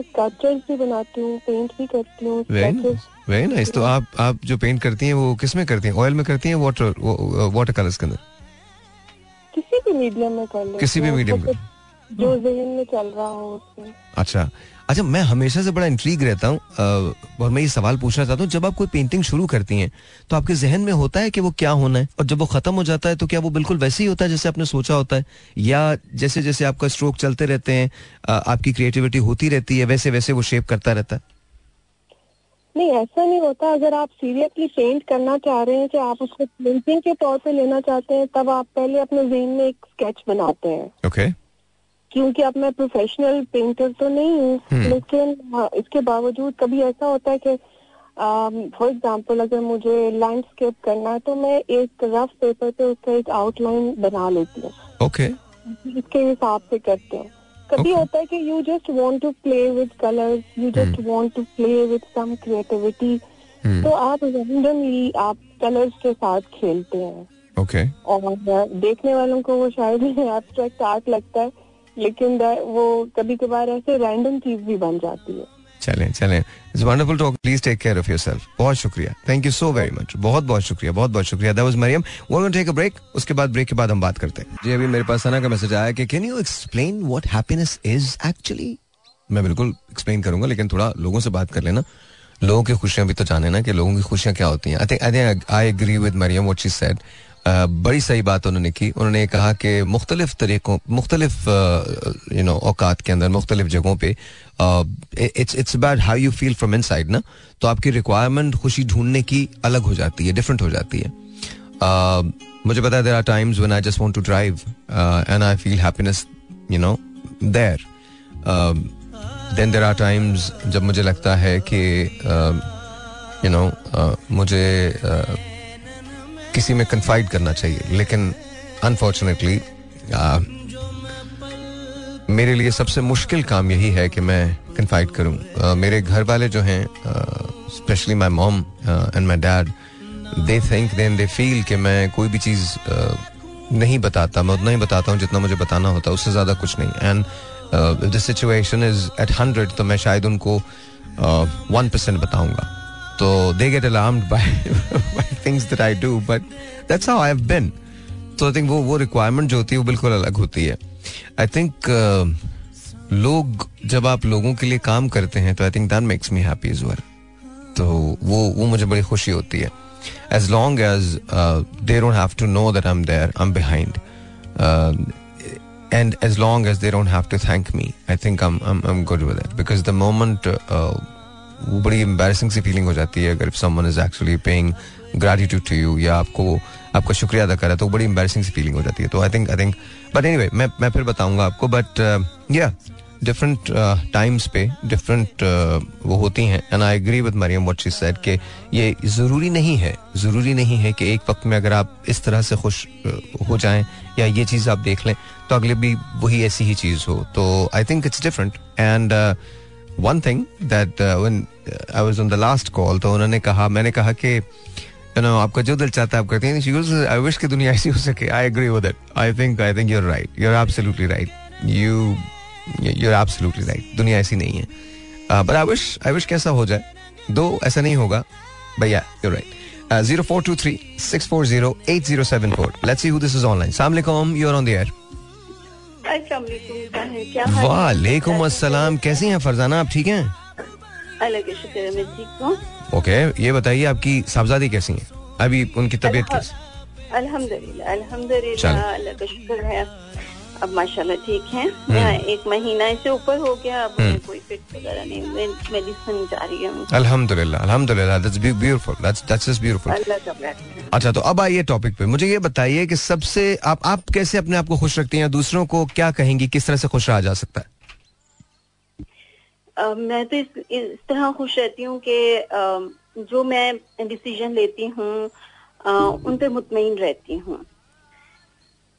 स्कल्पचर्स भी बनाती हूँ पेंट भी करती हूँ वेरी नाइस तो आप आप जो पेंट करती हैं वो किसमें करती हैं? ऑयल में करती हैं वाटर वाटर कलर्स के अंदर? किसी भी मीडियम में कर किसी भी मीडियम में। जो जहन में चल रहा हो अच्छा अच्छा मैं हमेशा से बड़ा इंट्रीग रहता हूँ और मैं ये सवाल पूछना चाहता हूँ जब आप कोई पेंटिंग शुरू करती हैं तो आपके जहन में होता है कि वो क्या होना है? और जब वो खत्म हो जाता है तो क्या वो बिल्कुल वैसे ही होता है जैसे आपने सोचा होता है? या जैसे जैसे आपका स्ट्रोक चलते रहते हैं आपकी क्रिएटिविटी होती रहती है वैसे वैसे वो शेप करता रहता है? नहीं ऐसा नहीं होता। अगर आप सीरियसली पेंट करना चाह रहे हैं कि आप उसको पेंटिंग के तौर पे लेना चाहते हैं तब आप पहले अपने जहन में एक स्केच बनाते हैं। ओके क्योंकि अब मैं प्रोफेशनल पेंटर तो नहीं हूँ हम्म। लेकिन हाँ, इसके बावजूद कभी ऐसा होता है कि फॉर एग्जांपल अगर मुझे लैंडस्केप करना है तो मैं एक रफ पेपर पे उसका एक आउटलाइन बना लेती हूँ। ओके इसके हिसाब से करते हैं। कभी Okay. होता है कि you just want to play with colours you just want to play with some creativity तो आप रैंडमली आप कलर्स के साथ खेलते हैं। ओके और देखने वालों को वो शायद एब्स्ट्रैक्ट आर्ट लगता है। लेकिन वो कभी कभार ऐसे रैंडम चीज़ भी बन जाती है। चलें चलें। It's wonderful talk please take care of yourself बहुत शुक्रिया। Thank you so very much बहुत बहुत शुक्रिया। बहुत बहुत शुक्रिया। That was Maryam we going take a break उसके बाद ब्रेक के बाद हम बात करते हैं। जी अभी मेरे पास सना का मैसेज आया कि can you explain what happiness is actually मैं बिल्कुल एक्सप्लेन करूँगा लेकिन थोड़ा लोगों से बात कर लेना। लोगों की खुशियाँ भी तो जाने ना कि लोगों की खुशियाँ क्या होती हैं। I think I think I agree with Maryam what she said बड़ी सही बात उन्होंने की। उन्होंने कहा कि मुख्तलिफ़ तरीकों, मुख्तलिफ़ यू नो औकात के अंदर, मुख्तलिफ़ जगहों पे it's it's about how you feel from inside ना? तो आपकी रिक्वायरमेंट खुशी ढूँढने की अलग हो जाती है डिफरेंट हो जाती है। मुझे पता है there are times when I just want to drive and I feel happiness you know there then there are times जब मुझे लगता है कि यू नो मुझे किसी में कन्फाइड करना चाहिए। लेकिन अनफॉर्चुनेटली मेरे लिए सबसे मुश्किल काम यही है कि मैं कन्फाइड करूँ। uh, मेरे घर वाले जो हैं specially my mom and my dad they think then they feel कि मैं कोई भी चीज़ नहीं बताता। मैं उतना ही बताता हूँ जितना मुझे बताना होता है उससे ज़्यादा कुछ नहीं। And the situation is at hundred तो मैं शायद उनको वन परसेंट बताऊँगा। तो they get alarmed by by things that I do but that's how I have been तो आई थिंक वो वो रिक्वायरमेंट जो होती है वो बिल्कुल अलग होती है. आई थिंक uh, लोग जब आप लोगों के लिए काम करते हैं तो I think that makes me happy is well तो वो वो मुझे बड़ी खुशी होती है. As long as they don't have to know that I am there I am behind and as long as they don't have to thank me i think i'm i'm, I'm good with it. Because the moment uh, वो बड़ी एम्बेसिंग सी फीलिंग हो जाती है अगर someone is actually paying gratitude to you या आपको, आपका शुक्रिया अदा करा तो बड़ी एम्बेसिंग सी फीलिंग हो जाती है। तो I think I think but anyway मैं मैं फिर बताऊँगा आपको बट या डिफरेंट टाइम्स पे डिफरेंट वो होती हैं। And I agree with Maryam what she said कि ये ज़रूरी नहीं है, ज़रूरी नहीं है कि एक वक्त में अगर आप इस तरह से खुश हो जाएँ या ये चीज़ आप देख लें तो अगले भी वही ऐसी ही चीज़ हो। तो I think it's different and one thing that when I was on the last call तो उन्होंने कहा, मैंने कहा कि यू नो आपका जो दिल चाहता है, आप करते हैं। आई विश की दुनिया ऐसी हो सके. I agree with it I think I think you are right you are absolutely right you you are absolutely right दुनिया ऐसी नहीं है। But I wish I wish कैसा हो जाए। दो, ऐसा नहीं होगा। भैया you right zero four two three six four zero eight zero seven four let's see who this is online सलाम you are on the air वालेकुम अस्सलाम कैसी हैं फरजाना? आप ठीक हैं? ओके ये बताइए आपकी साहबजादी कैसी हैं? अभी उनकी तबीयत कैसी? अल्हम्दुलिल्लाह अल्हम्दुलिल्लाह अल्लाह का शुक्र है। अब माशाल्लाह ठीक है। एक महीना से ऊपर हो गया अब कोई फिट वगैरह नहीं मेडिसिन जा रही है अल्हम्दुलिल्लाह अल्हम्दुलिल्लाह that's beautiful that's that's just beautiful अच्छा तो अब आइए टॉपिक पे। मुझे ये बताइए कि सबसे आप आप कैसे अपने आप को खुश रखती हैं दूसरों को क्या कहेंगी किस तरह से खुश रहा जा सकता है? Uh, मैं तो इस, इस तरह खुश रहती हूँ कि uh, जो मैं डिसीज़न लेती हूँ uh, उन पर मुतमिन रहती हूँ।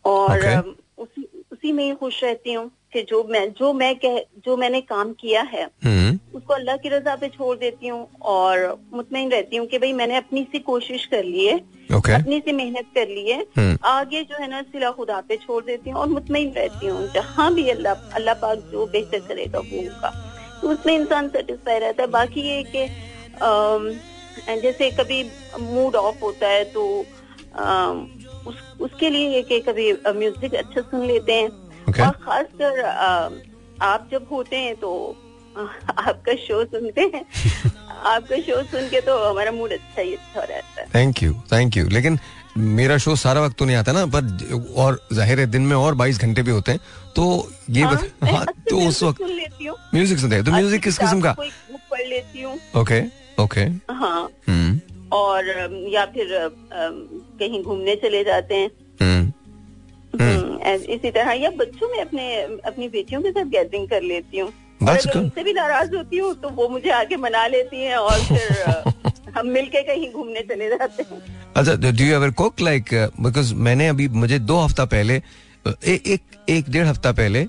और Okay. उसी उसी में ही खुश रहती हूँ कि जो मैं जो मैं कह जो मैंने काम किया है हम्म। उसको अल्लाह की रजा पे छोड़ देती हूँ और मुतमिन रहती हूँ कि भाई मैंने अपनी सी कोशिश कर ली है ओके अपनी से मेहनत कर ली है हम्म। आगे जो है ना सिला खुदा पे छोड़ देती हूँ और मुतमिन रहती हूँ। जहाँ भी अल्लाह अल्लाह पाक जो बेहतर करेगा वो होगा। तो उसमें इंसान सेटिस्फाई रहता है। बाकी ये कि जैसे कभी मूड ऑफ़ होता है तो उस, उसके लिए ये कि कभी म्यूज़िक अच्छा सुन लेते हैं। Okay. और खासकर आप जब होते हैं तो आपका शो सुनते हैं। आपका शो सुन के तो हमारा मूड अच्छा ही अच्छा रहता है। थैंक यू थैंक यू लेकिन मेरा शो सारा वक्त तो नहीं आता ना पर और ज़ाहिर है दिन में और 22 घंटे भी होते हैं तो ये हाँ, बता, हाँ तो उस वक्त हूँ। म्यूज़िक सुनते हैं। तो म्यूज़िक किस किस्म का? बुक पढ़ लेती हूँ। ओके ओके हाँ। हम्म और या फिर कहीं घूमने चले जाते हैं। हम्म। हम्म, ऐस- इसी तरह या बच्चों में अपने अपनी बेटियों के साथ गैदरिंग कर लेती हूँ. उनसे भी नाराज़ होती हूँ तो वो मुझे आके मना लेती हैं और फिर हम मिलके कहीं घूमने चले जाते हैं। अच्छा do you ever cook like because मैंने अभी मुझे दो हफ़्ता पहले ए, एक एक डेढ़ हफ़्ता पहले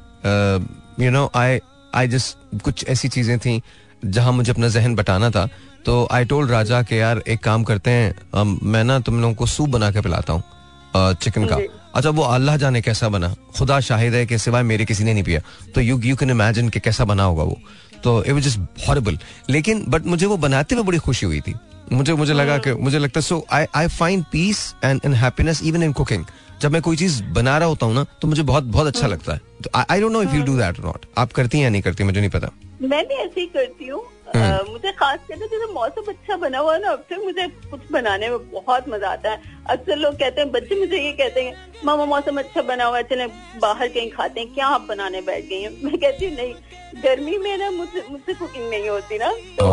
you know I I just कुछ ऐसी चीज़ें थी जहाँ मुझे अपना जहन बटाना था। तो आई टोल्ड राजा के यार एक काम करते हैं मैं ना तुम लोगों को सूप बना के पिलाता हूँ चिकन का। अच्छा वो अल्लाह जाने कैसा बना। खुदा शाहिद है कि सिवाय मेरे किसी ने नहीं पिया। तो यू यू कैन इमेजिन कि कैसा बना होगा वो। तो इट वाज जस्ट हॉरिबल लेकिन बट मुझे वो बनाते हुए बड़ी खुशी हुई थी। मुझे मुझे लगा कि मुझे लगता है so I I find peace and and happiness even in cooking जब मैं कोई चीज़ बना रहा होता हूँ ना तो मुझे बहुत बहुत अच्छा लगता है। I don't know if you do that not आप करती हैं या नहीं करती मुझे नहीं पता। मैं भी ऐसे ही करती हूँ। हम्म। मुझे खास करके जैसे मौसम अच्छा बना हुआ है ना अब तक मुझे कुछ बनाने में बहुत मज़ा आता है। अक्सर लोग कहते हैं बच्चे मुझे ये कहते हैं मामा मौसम अच्छा बना हुआ है चले बाहर कहीं खाते हैं क्या आप बनाने बैठ गई हैं? मैं कहती हूँ नहीं गर्मी में ना मुझसे मुझसे कुकिंग नहीं होती ना। तो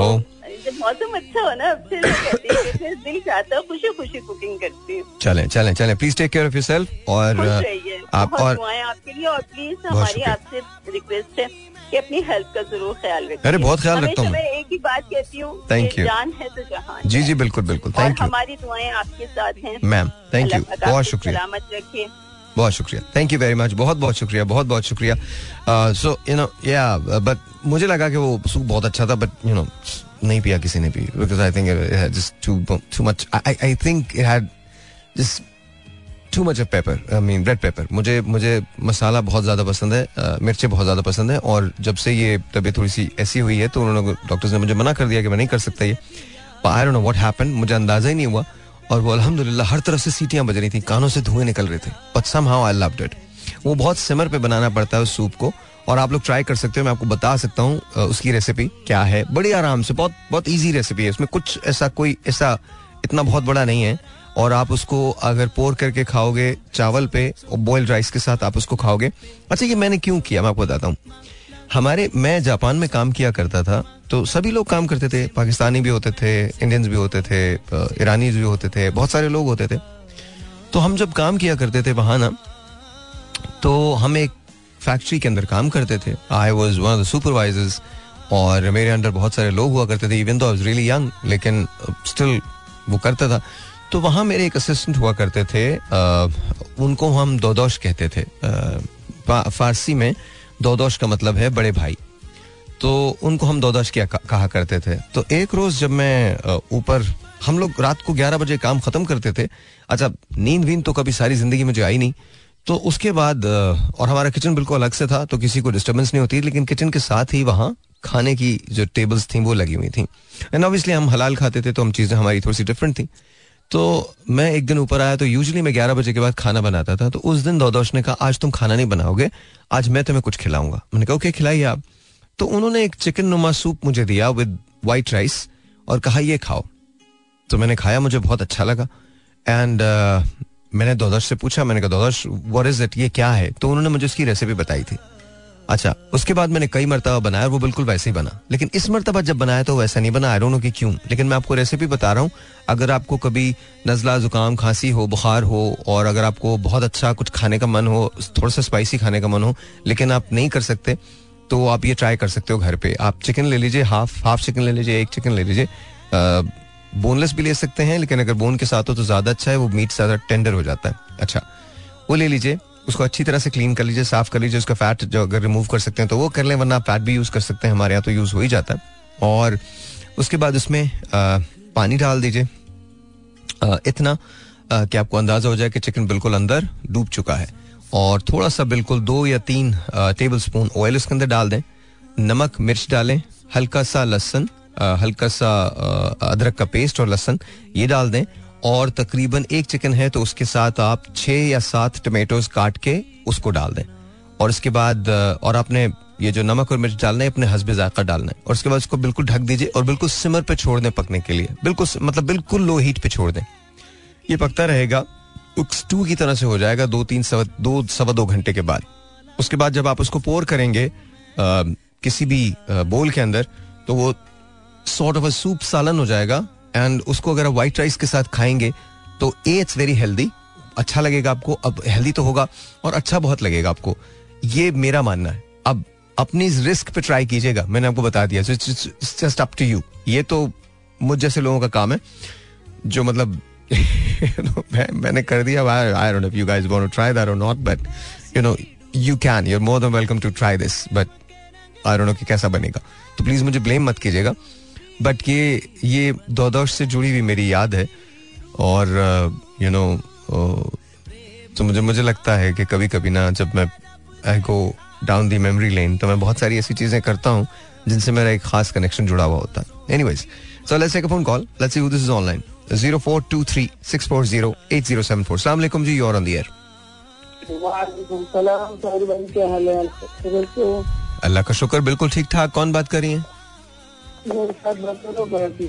जब मौसम अच्छा हो ना अब कहती हूँ दिल चाहता है खुशी खुशी कुकिंग करती हूँ। चलें चलें चलें please take care of yourself और खुश अ, रहिए। आप और आपके लिए और प्लीज़ हमारी आपसे रिक्वेस्ट है कि अपनी हेल्थ का ज़रूर ख्याल रखें अरे, बहुत ख्याल रखता हूँ एक ही बात कहती हूँ Thank कि you. जान है तो जहान जी जी बिल्कुल बिल्कुल। थैंक यू हमारी दुआएँ आपके साथ हैं। मैम थैंक यू बहुत शुक्रिया। सलामत रखे। बहुत शुक्रिया। थैंक यू वेरी मच बहुत बहुत शुक्रिया बहुत बहुत शुक्रिया। So you know yeah but मुझे लगा कि वो सूप बहुत अच्छा था बट यू नो नहीं पिया किसी ने भी because I think just too too much I I think it had just too much of pepper I mean red pepper मुझे मुझे मसाला बहुत ज़्यादा पसंद है मिर्चें बहुत ज़्यादा पसंद है, और जब से ये तबीयत थोड़ी सी ऐसी हुई है तो उन्होंने डॉक्टर्स ने मुझे मना कर दिया कि मैं नहीं कर सकता ये। I don't know what happen मुझे अंदाज़ा ही नहीं हुआ। और वो अल्हम्दुलिल्लाह, हर तरफ़ से सीटियाँ बज रही थी, कानों से धुएँ निकल रहे थे। But somehow I loved it वो बहुत सिमर पे बनाना पड़ता है उस सूप को, और आप लोग ट्राई कर सकते हो। मैं आपको बता सकता हूँ उसकी रेसिपी क्या है। बड़ी आराम से, बहुत बहुत ईजी रेसिपी है। उसमें कुछ ऐसा कोई, ऐसा इतना बहुत बड़ा नहीं है। और आप उसको अगर पोर करके खाओगे चावल पे और बॉइल्ड राइस के साथ आप उसको खाओगे। अच्छा ये मैंने क्यों किया? मैं आपको बताता हूँ। हमारे, मैं जापान में काम किया करता था तो सभी लोग काम करते थे। पाकिस्तानी भी होते थे इंडियंस भी होते थे ईरानीज भी होते थे, बहुत सारे लोग होते थे। तो हम जब काम किया करते थे वहाँ ना तो हम एक फैक्ट्री के अंदर काम करते थे। I was one of the supervisors और मेरे अंडर बहुत सारे लोग हुआ करते थे इवन दो रियली यंग लेकिन स्टिल वो करता था। तो वहाँ मेरे एक असिस्टेंट हुआ करते थे उनको हम दोदोश कहते थे। फारसी में दोदोश का मतलब है बड़े भाई। तो उनको हम दोदोश किया कहा करते थे। तो एक रोज जब मैं ऊपर, हम लोग रात को 11 बजे काम खत्म करते थे। अच्छा नींद वींद तो कभी सारी ज़िंदगी मुझे आई नहीं। तो उसके बाद और हमारा किचन बिल्कुल अलग से था तो किसी को डिस्टर्बेंस नहीं होती, लेकिन किचन के साथ ही वहाँ खाने की जो टेबल्स थी, वो लगी हुई थी। एंड ऑब्वियसली हम हलाल खाते थे तो हम चीज़ें हमारी थोड़ी सी डिफरेंट थी। तो मैं एक दिन ऊपर आया तो यूजली मैं ग्यारह बजे के बाद खाना बनाता था तो उस दिन दौदोश ने कहा आज तुम खाना नहीं बनाओगे आज मैं तुम्हें कुछ खिलाऊँगा। मैंने कहा ओके खिलाइए आप। तो उन्होंने एक चिकन नुमा सूप मुझे दिया विद वाइट राइस और कहा ये खाओ। तो मैंने खाया मुझे बहुत अच्छा लगा। एंड uh, मैंने दौदश से पूछा मैंने कहा दौदश व्हाट इज़ इट ये क्या है? तो उन्होंने मुझे उसकी रेसिपी बताई थी। अच्छा उसके बाद मैंने कई मरतबा बनाया और वो बिल्कुल वैसे ही बना। लेकिन इस मरतबा जब बनाया तो वैसा नहीं बना। आई डोंट नो कि क्यों। लेकिन मैं आपको रेसिपी बता रहा हूँ। अगर आपको कभी नजला, जुकाम, खांसी हो, बुखार हो, और अगर आपको बहुत अच्छा कुछ खाने का मन हो, थोड़ा सा स्पाइसी खाने का मन हो, लेकिन आप नहीं कर सकते तो आप ये ट्राई कर सकते हो घर पे। आप चिकन ले लीजिए हाफ़ हाफ़ चिकन ले लीजिए, एक चिकन ले लीजिए। बोनलेस भी ले सकते हैं, लेकिन अगर बोन के साथ हो तो ज़्यादा अच्छा है, वो मीट ज़्यादा टेंडर हो जाता है। अच्छा वो ले लीजिए। उसको अच्छी तरह से क्लीन कर लीजिए साफ़ कर लीजिए उसका फैट जो अगर रिमूव कर सकते हैं तो वो कर लें वरना फैट भी यूज़ कर सकते हैं हमारे यहाँ तो यूज़ हो ही जाता है। और उसके बाद उसमें आ, पानी डाल दीजिए। इतना कि आपको अंदाज़ा हो जाए कि चिकन बिल्कुल अंदर डूब चुका है। और थोड़ा सा बिल्कुल दो या तीन टेबल स्पून ऑयल उसके अंदर डाल दें। नमक मिर्च डालें हल्का सा लहसन हल्का सा अदरक का पेस्ट और लहसन ये डाल दें। और तकरीबन एक चिकन है तो उसके साथ आप छः या सात टमेटोज काट के उसको डाल दें। और इसके बाद और आपने ये जो नमक और मिर्च डालना है अपने हसबे जायका डालना है। और उसके बाद उसको बिल्कुल ढक दीजिए और बिल्कुल सिमर पे छोड़ दें पकने के लिए। बिल्कुल मतलब बिल्कुल लो हीट पे छोड़ दें। ये पकता रहेगा स्टू की तरह से हो जाएगा दो तीन सवा दो सवा दो घंटे के बाद। उसके बाद जब आप उसको पोर करेंगे आ, किसी भी आ, बोल के अंदर तो वो सॉर्ट ऑफ़ अ सूप सालन हो जाएगा एंड उसको अगर आप व्हाइट राइस के साथ खाएँगे तो ए इट्स वेरी हेल्दी अच्छा लगेगा आपको। अब हेल्दी तो होगा और अच्छा बहुत लगेगा आपको। ये मेरा मानना है। अब अपनी रिस्क पे ट्राई कीजिएगा। मैंने आपको बता दिया। जस्ट अप टू यू ये तो मुझ जैसे लोगों का काम है जो मतलब मैं, मैंने कर दिया। I don't you guys want to try that और not but you know you can you are more than welcome to try this but I don't know कि कैसा बनेगा। तो प्लीज़ मुझे ब्लेम मत कीजिएगा। बट ये ये दौदौश से जुड़ी हुई मेरी याद है। और यू नो तो मुझे मुझे लगता है कि कभी कभी ना जब मैं आई go down the memory lane तो मैं बहुत सारी ऐसी चीज़ें करता हूँ जिनसे मेरा एक खास कनेक्शन जुड़ा हुआ होता। है anyways so let's take phone call let's see this is online 0423640807 अस्सलाम वालेकुम जी you are on the air अल्लाह का शुक्र बिल्कुल ठीक ठाक कौन बात कर रही हैं?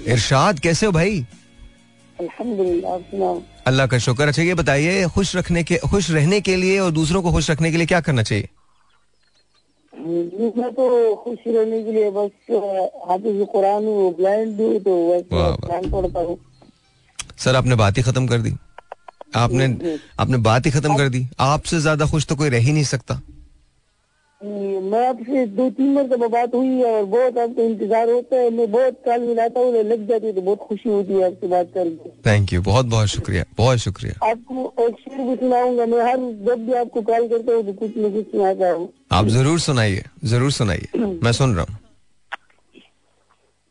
इरशाद कैसे हो भाई? अल्लाह का शुक्र। अच्छा ये बताइए खुश रखने के खुश रहने के लिए और दूसरों को खुश रखने के लिए क्या करना चाहिए? तो खुश रहने के लिए बस हाफिज कुरान हूँ ब्लाइंड हूँ तो बस पढ़ता हूँ। सर आपने बात ही खत्म कर दी। आपने आपने बात ही खत्म कर दी। आपसे ज़्यादा खुश तो कोई रह ही नहीं सकता। मैं आपसे दो तीन मरतबा बात हुई है और बहुत आपको इंतज़ार होता है। मैं बहुत काल मिलाता हूँ लग जाती है तो बहुत खुशी होती है आपसे बात करके। थैंक यू बहुत बहुत शुक्रिया बहुत शुक्रिया। आपको एक शेर भी सुनाऊँगा। मैं हर जब भी आपको कॉल करता हूँ तो कुछ न कुछ सुनाता हूँ। आप ज़रूर सुनाइए ज़रूर सुनाइए। मैं सुन रहा हूँ।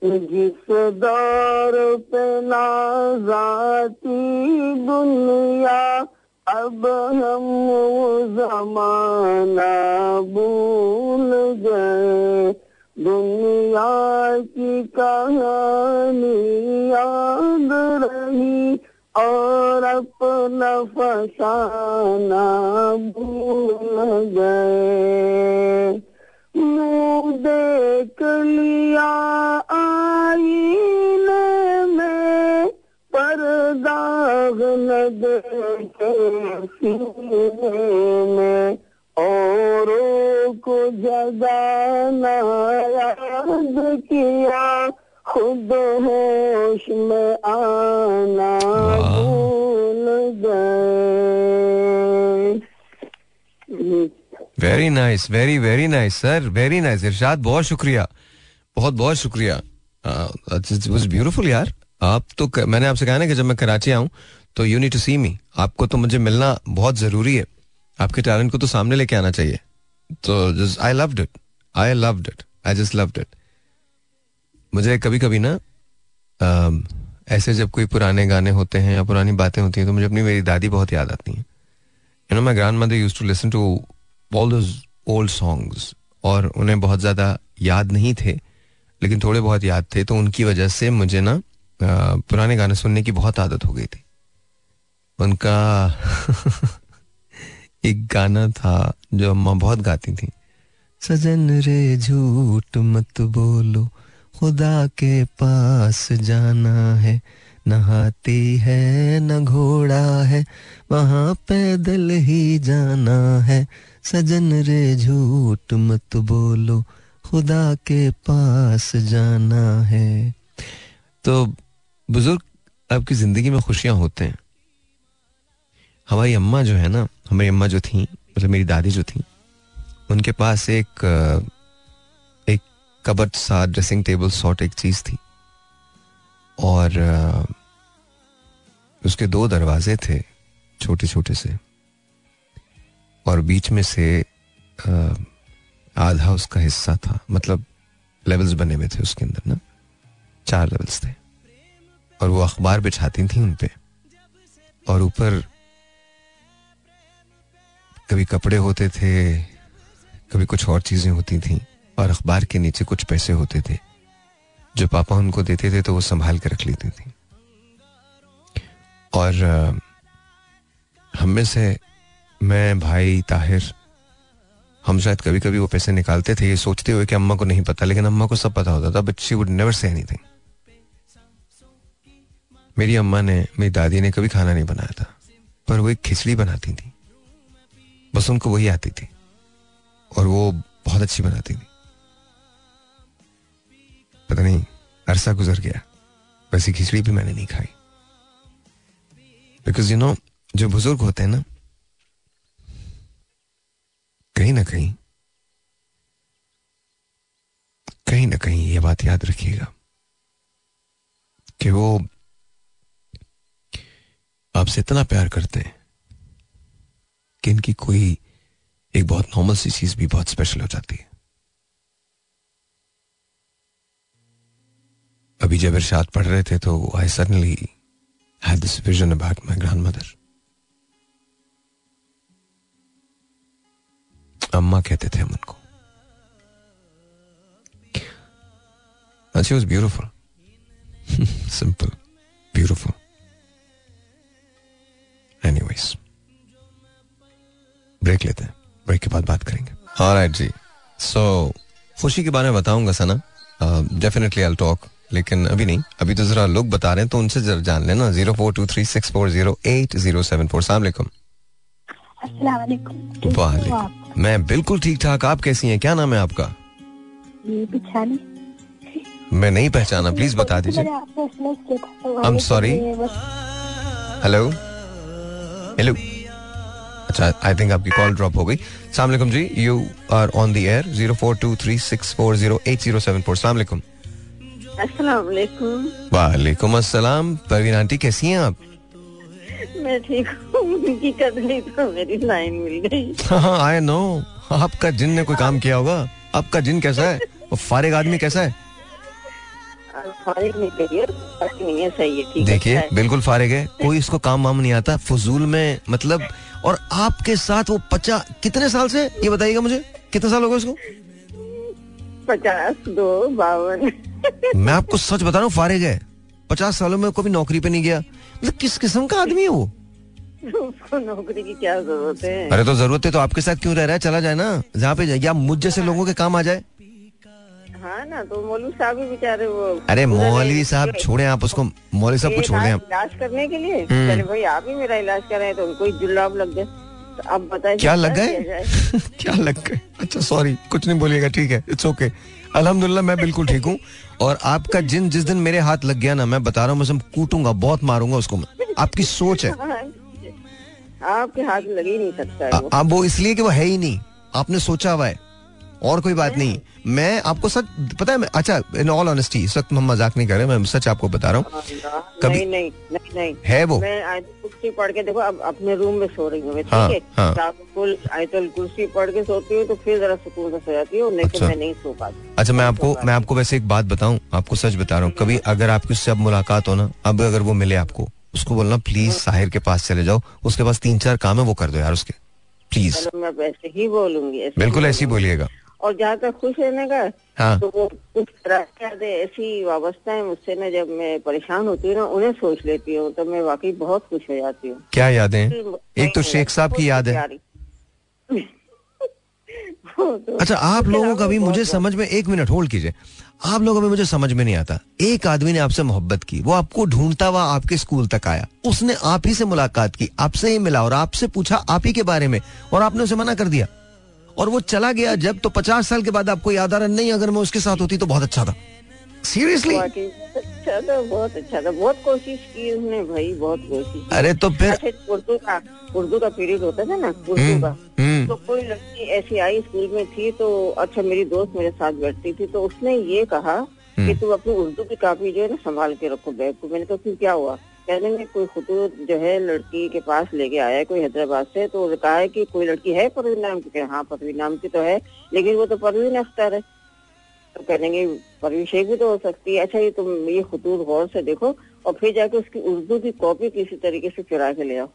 जिस दौर पे नाजाती दुनिया अब हम वो जमाना भूल गए। दुनिया की कहानी याद रही और अपना फसाना भूल गए। मुँह देख लिया आईने में पर दाग सीने में औरों को जगाना याद किया खुद होश में आना भूल गए। Very nice very very nice sir very nice Irshad बहुत शुक्रिया बहुत बहुत शुक्रिया। ब्यूटीफुल यार। आप तो क- मैंने आपसे कहा ना कि जब मैं कराची आऊँ तो you need to see me आपको तो मुझे मिलना बहुत ज़रूरी है। आपके टैलेंट को तो सामने लेके आना चाहिए। तो I loved it I loved it I just loved it मुझे कभी कभी ना ऐसे जब कोई पुराने गाने होते हैं या पुरानी बातें होती हैं तो मुझे अपनी मेरी दादी बहुत याद आती हैं। You know my grandmother used to listen to all those old songs और उन्हें बहुत ज़्यादा याद नहीं थे, लेकिन थोड़े बहुत याद थे तो उनकी वजह से मुझे ना पुराने गाने सुनने की बहुत आदत हो गई थी। उनका एक गाना था जो अम्मा बहुत गाती थी। सजन रे, झूठ मत बोलो, खुदा के पास जाना है। न हाथी है, न घोड़ा है, वहाँ पैदल ही जाना है। सजन रे, झूठ मत बोलो, खुदा के पास जाना है। तो बुज़ुर्ग, आपकी ज़िंदगी में खुशियाँ होते हैं। हमारी अम्मा जो है ना, हमारी अम्मा जो थी मतलब मेरी दादी जो थी, उनके पास एक एक कबट सा ड्रेसिंग टेबल सॉर्ट एक चीज़ थी। और, उसके दो दरवाजे थे छोटे छोटे से। और बीच में से आधा उसका हिस्सा था मतलब लेवल्स बने हुए थे उसके अंदर ना, चार लेवल्स थे। और वो अखबार बिछाती थी उन पे और ऊपर कभी कपड़े होते थे, कभी कुछ और चीज़ें होती थी, और अखबार के नीचे कुछ पैसे होते थे। जो पापा उनको देते थे तो वो संभाल के रख लेती थी। और हम में से मैं, भाई, ताहिर, हम शायद कभी कभी वो पैसे निकालते थे, ये सोचते हुए कि अम्मा को नहीं पता, लेकिन अम्मा को सब पता होता था but she would never say anything मेरी अम्मा ने, मेरी दादी ने कभी खाना नहीं बनाया था, पर वो एक खिचड़ी बनाती थी। बस उनको वही आती थी, और वो बहुत अच्छी बनाती थी। पता नहीं, अरसा गुजर गया, वैसी खिचड़ी भी मैंने नहीं खाई। बिकॉज़ यू नो जो बुज़ुर्ग होते हैं ना, कहीं ना कहीं कहीं ना कहीं ये बात याद रखिएगा कि वो आपसे इतना प्यार करते हैं कि इनकी कोई एक बहुत नॉर्मल सी चीज़ भी बहुत स्पेशल हो जाती है अभी जब इरशाद पढ़ रहे थे तो I suddenly had this vision about my grandmother अम्मा कहते थे हम उनको And she was beautiful. Simple. Anyways. Break लेते हैं। ब्रेक के बाद बात करेंगे। ऑलराइट जी। सो खुशी के बारे में बताऊँगा सना। डेफिनेटली आई टॉक लेकिन अभी नहीं। अभी तो जरा लोग बता रहे हैं तो उनसे जरा जान लेना। Zero four two three six four zero eight zero seven four. सलामकुम वालेकुम। मैं बिल्कुल ठीक ठाक आप कैसी हैं? क्या नाम है आपका? मैं नहीं पहचाना। प्लीज़ बता दीजिए। I am sorry hello hello अच्छा आई थिंक आपकी कॉल ड्रॉप हो गई. सलामकुम जी you are on the air zero four two three six four zero eight zero seven four सलामकुम वालेकुम अस्सलाम परवीन आंटी कैसी हैं आप? मैं ठीक हूँ। उनकी कदली तो मेरी लाइन मिल गई। हाँ आई नो आपका जिन ने कोई काम किया होगा आपका जिन कैसा है? वो फारिग आदमी कैसा है? देखिए बिल्कुल फारिग है। कोई इसको काम वाम नहीं आता। फजूल में मतलब और आपके साथ वो पचा कितने साल से? ये बताइएगा मुझे। कितने साल हो गए उसको? पचास दो बावन। मैं आपको सच बता रहा हूँ फारिग है। पचास सालों में कभी नौकरी पे नहीं गया। मतलब किस किस्म का आदमी है वो? उसको नौकरी की क्या ज़रूरत है? अरे तो ज़रूरत है तो आपके साथ क्यों रह रहा है? चला जाए ना। जहाँ पे जाए या मुझ जैसे लोगों के काम आ जाए। हाँ ना तो मौलवी साहब भी बेचारे वो अरे मौलवी साहब छोड़े आप उसको मौलवी साहब को छोड़े इलाज करने के लिए? हम्म। चले भाई आप ही मेरा इलाज कर रहे हैं तो उनको ही जुलाब लग गए तो अब बताइए क्या लग गए? क्या लग गए? अच्छा सॉरी कुछ नहीं बोलिएगा ठीक है इट्स ओके अल्हम्दुलिल्लाह मैं बिल्कुल ठीक हूँ। और आपका जिन जिस दिन मेरे हाथ लग गया ना मैं बता रहा हूँ मैं कूटूँगा बहुत मारूँगा उसको मैं। आपकी सोच है। आपके हाथ लग ही नहीं सकता है वो। आप वो इसलिए कि वो है ही नहीं। आपने सोचा हुआ है। और कोई बात नहीं। मैं आपको सच पता है अच्छा इन ऑल ऑनेस्टी इस वक्त हम मज़ाक नहीं कर रहे मैं सच आपको बता रहा हूँ। कभी- नहीं नहीं नहीं नहीं। है वो? मैं कुर्सी पढ़ के देखो अब अपने रूम में सो रही हूँ हाँ, ठीक हाँ। है। फुल कुर्सी पढ़ के सोती हूँ तो फिर जरा सुकून से सो जाती हूँ नहीं अच्छा। तो मैं नहीं सो पाती। अच्छा मैं आपको मैं आपको वैसे एक बात बताऊँ आपको सच बता रहा हूँ। कभी अगर आपकी उससे अब मुलाकात हो ना अब अगर वो मिले आपको उसको बोलना प्लीज़ साहिर के पास चले जाओ उसके पास तीन चार काम है वो कर दो यार उसके प्लीज़। मैं ऐसे ही बोलूँगी बिल्कुल ऐसे ही बोलिएगा। और जहाँ तक खुश रहने का हाँ तो वो कुछ तरह के ऐसी वाबस्ता है मुझसे ना जब मैं परेशान होती हूँ ना उन्हें सोच लेती हूँ तो मैं वाकई बहुत खुश हो जाती हूँ। क्या यादें एक तो शेख साहब की याद है। तो- अच्छा आप लोगों का भी मुझे समझ में एक मिनट होल्ड कीजिए। आप लोगों में मुझे समझ में नहीं आता। एक आदमी ने आपसे मोहब्बत की वो आपको ढूंढता हुआ आपके स्कूल तक आया। उसने आप ही से मुलाकात की आपसे ही मिला और आपसे पूछा आप ही के बारे में और आपने उसे मना कर दिया। और वो चला गया जब तो पचास साल के बाद आपको याद आ रहा नहीं अगर मैं उसके साथ होती तो बहुत अच्छा था। सीरियसली बहुत अच्छा था बहुत अच्छा था बहुत कोशिश की उसने भाई बहुत कोशिश अरे तो फिर अच्छा उर्दू का उर्दू का पीरियड होता था ना उर्दू हम्म, का हम्म, तो कोई लड़की ऐसी आई स्कूल में थी तो अच्छा मेरी दोस्त मेरे साथ बैठती थी तो उसने ये कहा हम्म। कि तुम अपनी उर्दू की कापी जो है ना संभाल के रखो बैग को। मैंने कहा फिर क्या हुआ? कहने में कोई खतूत जो है लड़की के पास लेके आया है कोई हैदराबाद से तो उसने कहा है कि कोई लड़की है परवीन नाम की? हाँ परवीन नाम की तो है लेकिन वो तो परवीन अख्तर है। तो कहेंगे परवीन शेख भी तो हो सकती है। अच्छा ये तुम ये खतूत गौर से देखो और फिर जाके उसकी उर्दू की कॉपी किसी तरीके से चुरा के ले आओ।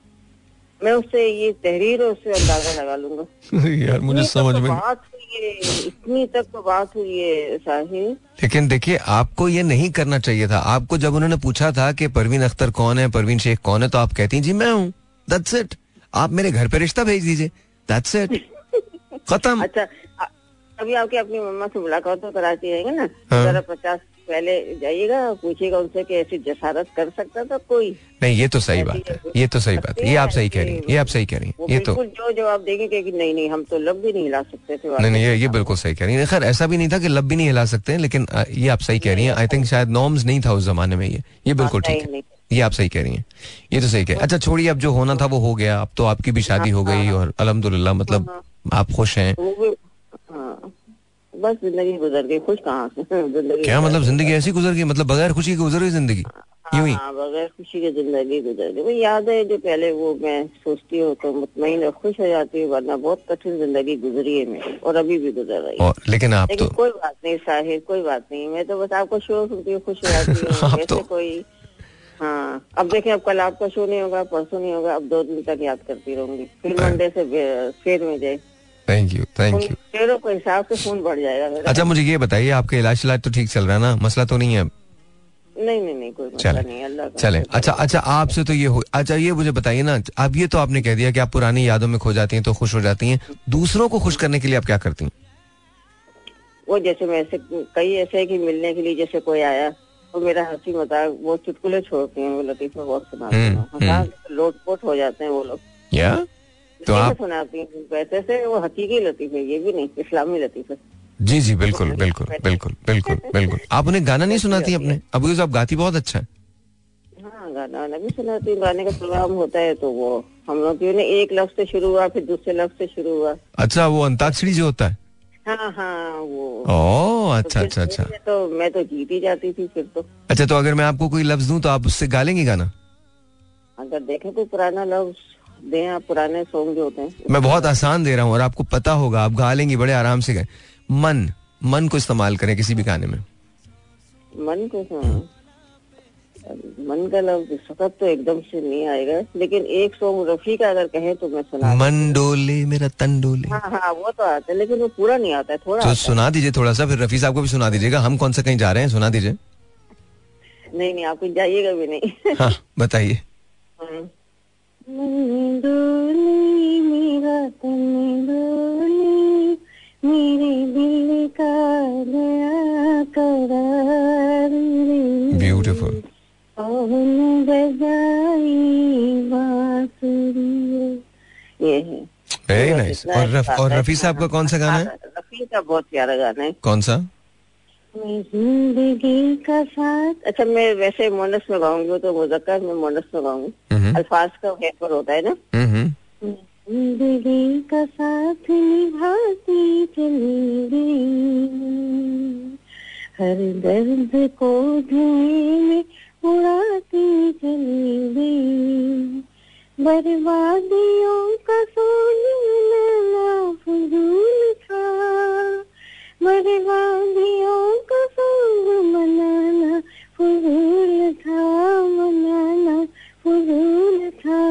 मैं उससे ये तहरीर और उससे अंदाज़ा लगा लूँगा। यार मुझे समझ में बात इतनी तक तो बात हुई है साहिर लेकिन देखिए आपको ये नहीं करना चाहिए था। आपको जब उन्होंने पूछा था कि परवीन अख्तर कौन है परवीन शेख कौन है तो आप कहती जी मैं हूँ। दैट्स इट आप मेरे घर पे रिश्ता भेज दीजिए। दैट्स इट खत्म। अच्छा अभी आपकी अपनी मम्मा से मुलाकात तो कराती है ना? हाँ। जरा पचास पहले जाइएगा पूछिएगा उनसे कि ऐसी जसारत कर सकता था कोई। नहीं ये तो सही बात है। ये तो सही बात है। ये आप सही कह रही हैं ये आप सही कह रही हैं। ये तो जो जवाब देंगे कि नहीं नहीं हम तो लब भी नहीं हिला सकते थे नहीं नहीं ये ये बिल्कुल सही कह रही हैं। खैर ऐसा भी नहीं था कि लब भी नहीं हिला सकते हैं लेकिन ये आप सही कह रही हैं। आई थिंक शायद नॉर्म्स नहीं था उस जमाने में ये। ये बिल्कुल हाँ, ठीक है। ये आप सही कह रही हैं। ये तो सही कह अच्छा छोड़िए अब जो होना था वो हो गया। अब तो आपकी भी शादी हो गई और अलहमदुल्ला मतलब आप खुश हैं। हाँ बस ज़िंदगी गुजर गई खुश कहाँ? से ज़िंदगी क्या मतलब ज़िंदगी ऐसी गुजर गई? मतलब बगैर खुशी के गुजर गई ज़िंदगी? यूँ ही? हाँ बगैर खुशी की ज़िंदगी गुजर गई। वही याद है जो पहले वो मैं सोचती हूँ तो मुतमईन और खुश हो जाती हूँ वरना बहुत कठिन ज़िंदगी गुजरी है मेरी और अभी भी गुजर रही है। लेकिन आप लेकिन तो कोई बात नहीं साहिर कोई बात नहीं। मैं तो बस आपको शो सुनती हूँ खुश हो जाती हूँ। वैसे तो- कोई हाँ अब देखें अब कल आपका शो नहीं होगा परसों नहीं होगा अब दो दिन तक याद करती रहूँगी। फिर हाँ। मंडे से बे- फिर में जाए थैंक यू थैंक यू शेरों के हिसाब से खून बढ़ जाएगा अच्छा मुझे ये बताइए आपका इलाज इलाज तो ठीक चल रहा है ना? मसला तो नहीं है? नहीं नहीं नहीं कोई चले। नहीं अल्लाह चले। अच्छा अच्छा आपसे तो ये हो अच्छा ये मुझे बताइए ना अब ये तो आपने कह दिया कि आप पुरानी यादों में खो जाती हैं तो खुश हो जाती हैं। दूसरों को खुश करने के लिए आप क्या करती हैं? वो जैसे मैं ऐसे कई ऐसे है कि मिलने के लिए जैसे कोई आया तो मेरा हँसी मज़ाक वो चुटकुले छोड़ती हैं वो लतीफे बहुत सुनाते हैं। हम्म, हाँ लोटपोट हो जाते हैं वो लोग। तो आप सुनाती वैसे से वो हकीकी लतीफे ये भी नहीं इस्लामी लतीफे जी जी बिल्कुल बिल्कुल बिल्कुल बिल्कुल बिल्कुल। आप उन्हें गाना नहीं सुनाती अपने? अब आप गाती बहुत अच्छा है। हाँ गाना वाना भी सुनाती हूँ गाने का प्रोग्राम होता है तो वो हम लोग क्यों एक लफ्ज से शुरू हुआ फिर दूसरे लफ्ज से शुरू हुआ। अच्छा वो अंताक्षरी जो होता है। हाँ हाँ वो। ओ तो अच्छा अच्छा अच्छा। मैं तो मैं तो जीत ही जाती थी फिर तो। अच्छा तो अगर मैं आपको कोई लफ्ज दूँ तो आप उससे गा लेंगी गाना? अगर देखें कोई पुराना लफ्ज दें आप पुराने सॉन्ग जो होते हैं। मैं बहुत आसान दे रहा हूँ और आपको पता होगा आप गा लेंगी बड़े आराम से गाए। मन मन को इस्तेमाल करें किसी भी गाने में। मन को हाँ। मन का लफ्ज इस वक्त तो एकदम से नहीं आएगा। लेकिन एक सॉन्ग रफी का अगर कहे तो मैं सुना मन डोले मेरा तन डोले हाँ हाँ वो तो आता है लेकिन वो पूरा नहीं आता है थोड़ा तो सुना दीजिए थोड़ा सा फिर रफी साहब को भी सुना दीजिएगा। हम कौन सा कहीं जा रहे हैं सुना दीजिए। नहीं नहीं आप जाइएगा भी नहीं। हाँ बताइए। मन मेरा तन डोली मेरे दिल का नया करार रे। ब्यूटीफुल पवन बजाई बांसुरी ये है। वेरी नाइस और रफ, और रफी साहब का कौन सा गाना है? रफी का बहुत प्यारा गाना है। कौन सा? मैं ज़िंदगी का साथ। अच्छा मैं वैसे मोनस में गाऊँगी तो मुजक्कर में मोनस में गाऊँगी। अल्फाज का पर होता है ना। ज़िंदगी का साथ निभाती चली गई। हर दर्द को धुएँ में उड़ाती चली गई। बर्बादियों का सोना फजूल था। बर्बादियों का सोग मनाना फजूल था मनाना फजूल था।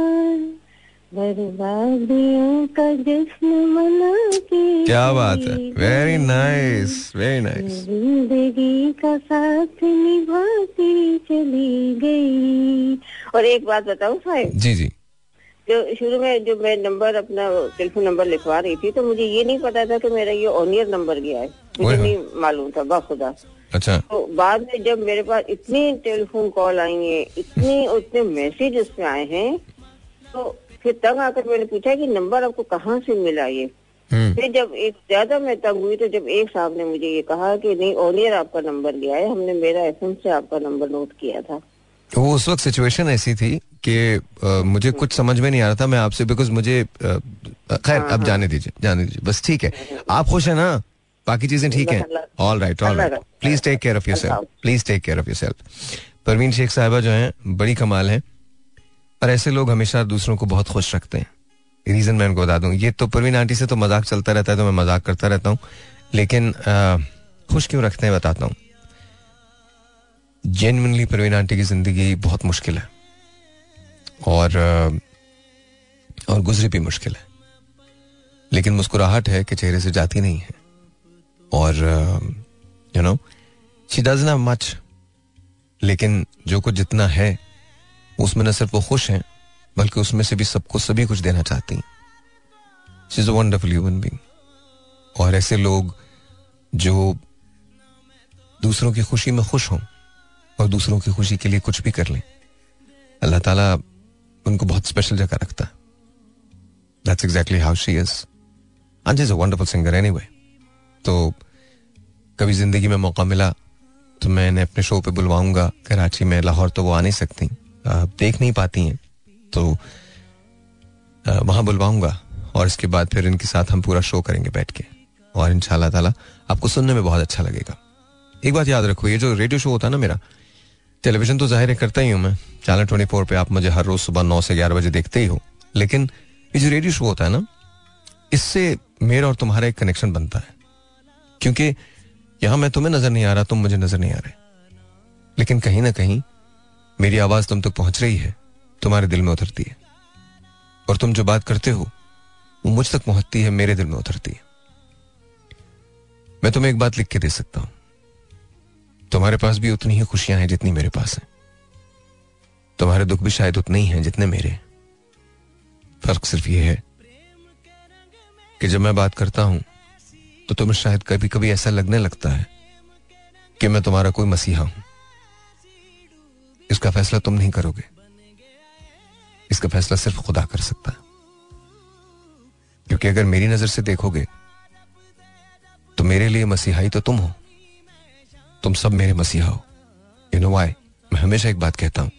बर्बादियों का जश्न मना के क्या बात है। वेरी नाइस वेरी नाइस ज़िंदगी का साथ निभाती चली गई। और एक बात बताऊँ साहब? जी जी। जो शुरू में जो मैं नंबर अपना टेलीफोन नंबर लिखवा रही थी तो मुझे ये नहीं पता था कि मेरा ये ऑनियर नंबर गया है। मुझे ओए नहीं मालूम था बाखुदा अच्छा। तो बाद में जब मेरे पास इतनी टेलीफोन कॉल आई है इतनी उतने मैसेज उसमें आए हैं तो फिर तंग आकर मैंने पूछा कि नंबर आपको कहाँ से मिला ये? हम्म। फिर जब एक ज़्यादा मैं तंग हुई तो जब एक साहब ने मुझे ये कहा कि नहीं ओनियर आपका नंबर गया है हमने मेरा एफएम से आपका नंबर नोट किया था। वो उस वक्त सिचुएशन ऐसी थी कि मुझे कुछ समझ में नहीं आ रहा था मैं आपसे बिकॉज़ मुझे खैर अब जाने दीजिए जाने दीजिए। बस ठीक है। आप खुश हैं ना? बाकी चीज़ें ठीक हैं? All right all right please take care of yourself please take care of yourself Parveen Sheikh साहिबा जो हैं बड़ी कमाल है और ऐसे लोग हमेशा दूसरों को बहुत खुश रखते हैं। रीजन मैं उनको बता दूँ ये तो परवीन आंटी से तो मज़ाक चलता रहता है तो मैं मज़ाक करता रहता हूँ लेकिन खुश क्यों रखते हैं बताता हूँ। जेनवनली परवीन आंटी की ज़िंदगी बहुत मुश्किल है। और और गुजरी भी मुश्किल है। लेकिन मुस्कुराहट है कि चेहरे से जाती नहीं है। और you know she doesn't have much लेकिन जो कुछ जितना है, उसमें न सिर्फ़ वो खुश हैं, बल्कि उसमें से भी सबको सभी कुछ देना चाहती हैं। She is a wonderful human being और ऐसे लोग जो दूसरों की खुशी में खुश हों और दूसरों की खुशी के लिए कुछ भी कर लें। अल्लाह ताला उनको बहुत स्पेशल जगह रखता है। That's exactly how she is and is a wonderful singer तो कभी ज़िंदगी में मौका मिला तो मैं इन्हें अपने शो पे बुलवाऊँगा। कराची में लाहौर तो वो आ नहीं सकती। आ, देख नहीं पाती हैं। तो वहाँ बुलवाऊँगा और इसके बाद फिर इनके साथ हम पूरा शो करेंगे बैठ के। और इन ताला आपको सुनने में बहुत अच्छा लगेगा। एक बात याद रखो ये जो रेडियो शो होता है ना मेरा टेलीविज़न तो ज़ाहिर करता ही हूँ मैं। चैनल ट्वेंटी फोर पे आप मुझे हर रोज सुबह नौ से ग्यारह बजे देखते ही हो। लेकिन ये जो रेडियो शो होता है ना, इससे मेरा और तुम्हारा एक कनेक्शन बनता है। क्योंकि यहाँ मैं तुम्हें नज़र नहीं आ रहा, तुम मुझे नज़र नहीं आ रहे। लेकिन कहीं ना कहीं मेरी आवाज़ तुम तक पहुँच रही है, तुम्हारे दिल में उतरती है। और तुम जो बात करते हो, वो मुझ तक पहुँचती है, मेरे दिल में उतरती है। मैं तुम्हें एक बात लिख के दे सकता हूँ। तुम्हारे पास भी उतनी ही खुशियाँ हैं जितनी मेरे पास हैं। तुम्हारे दुख भी शायद उतने ही हैं जितने मेरे फ़र्क सिर्फ़ ये है कि जब मैं बात करता हूँ तो तुम्हें शायद कभी कभी ऐसा लगने लगता है कि मैं तुम्हारा कोई मसीहा हूँ। इसका फैसला तुम नहीं करोगे। इसका फैसला सिर्फ़ खुदा कर सकता है। क्योंकि अगर मेरी नज़र से देखोगे तो मेरे लिए मसीहाई तो तुम हो। तुम सब मेरे मसीहा हो। यू नो वाई मैं हमेशा एक बात कहता हूँ।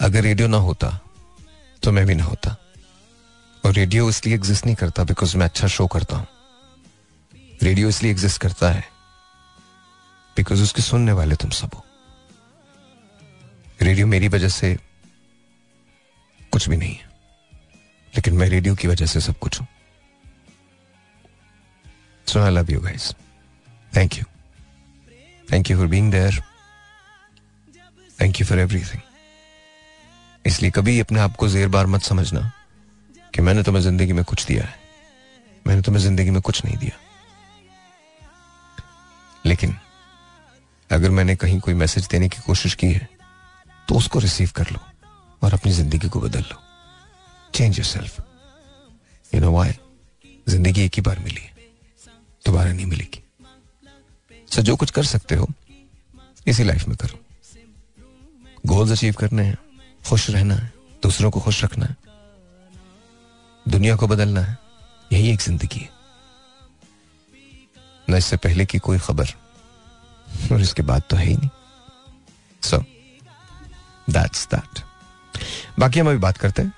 अगर रेडियो ना होता तो मैं भी ना होता। और रेडियो इसलिए एग्जिस्ट नहीं करता बिकॉज़ मैं अच्छा शो करता हूँ। रेडियो इसलिए एग्जिस्ट करता है बिकॉज़ उसके सुनने वाले तुम सब हो। रेडियो मेरी वजह से कुछ भी नहीं है। लेकिन मैं रेडियो की वजह से सब कुछ हूँ। So I love you guys thank you thank you for being there thank you for everything इसलिए कभी अपने आप को जेर बार मत समझना कि मैंने तुम्हें ज़िंदगी में कुछ दिया है। मैंने तुम्हें ज़िंदगी में कुछ नहीं दिया। लेकिन अगर मैंने कहीं कोई मैसेज देने की कोशिश की है तो उसको रिसीव कर लो और अपनी ज़िंदगी को बदल लो। Change yourself you know why ज़िंदगी एक ही बार मिली है, दोबारा नहीं मिलेगी। सो जो कुछ कर सकते हो, इसी लाइफ में करो। गोल्स अचीव करने हैं, खुश रहना है, दूसरों को खुश रखना है, दुनिया को बदलना है, यही एक ज़िंदगी है। न इससे पहले की कोई खबर, और इसके बाद तो है ही नहीं। सो दैट्स दैट बाकी हम अभी बात करते हैं,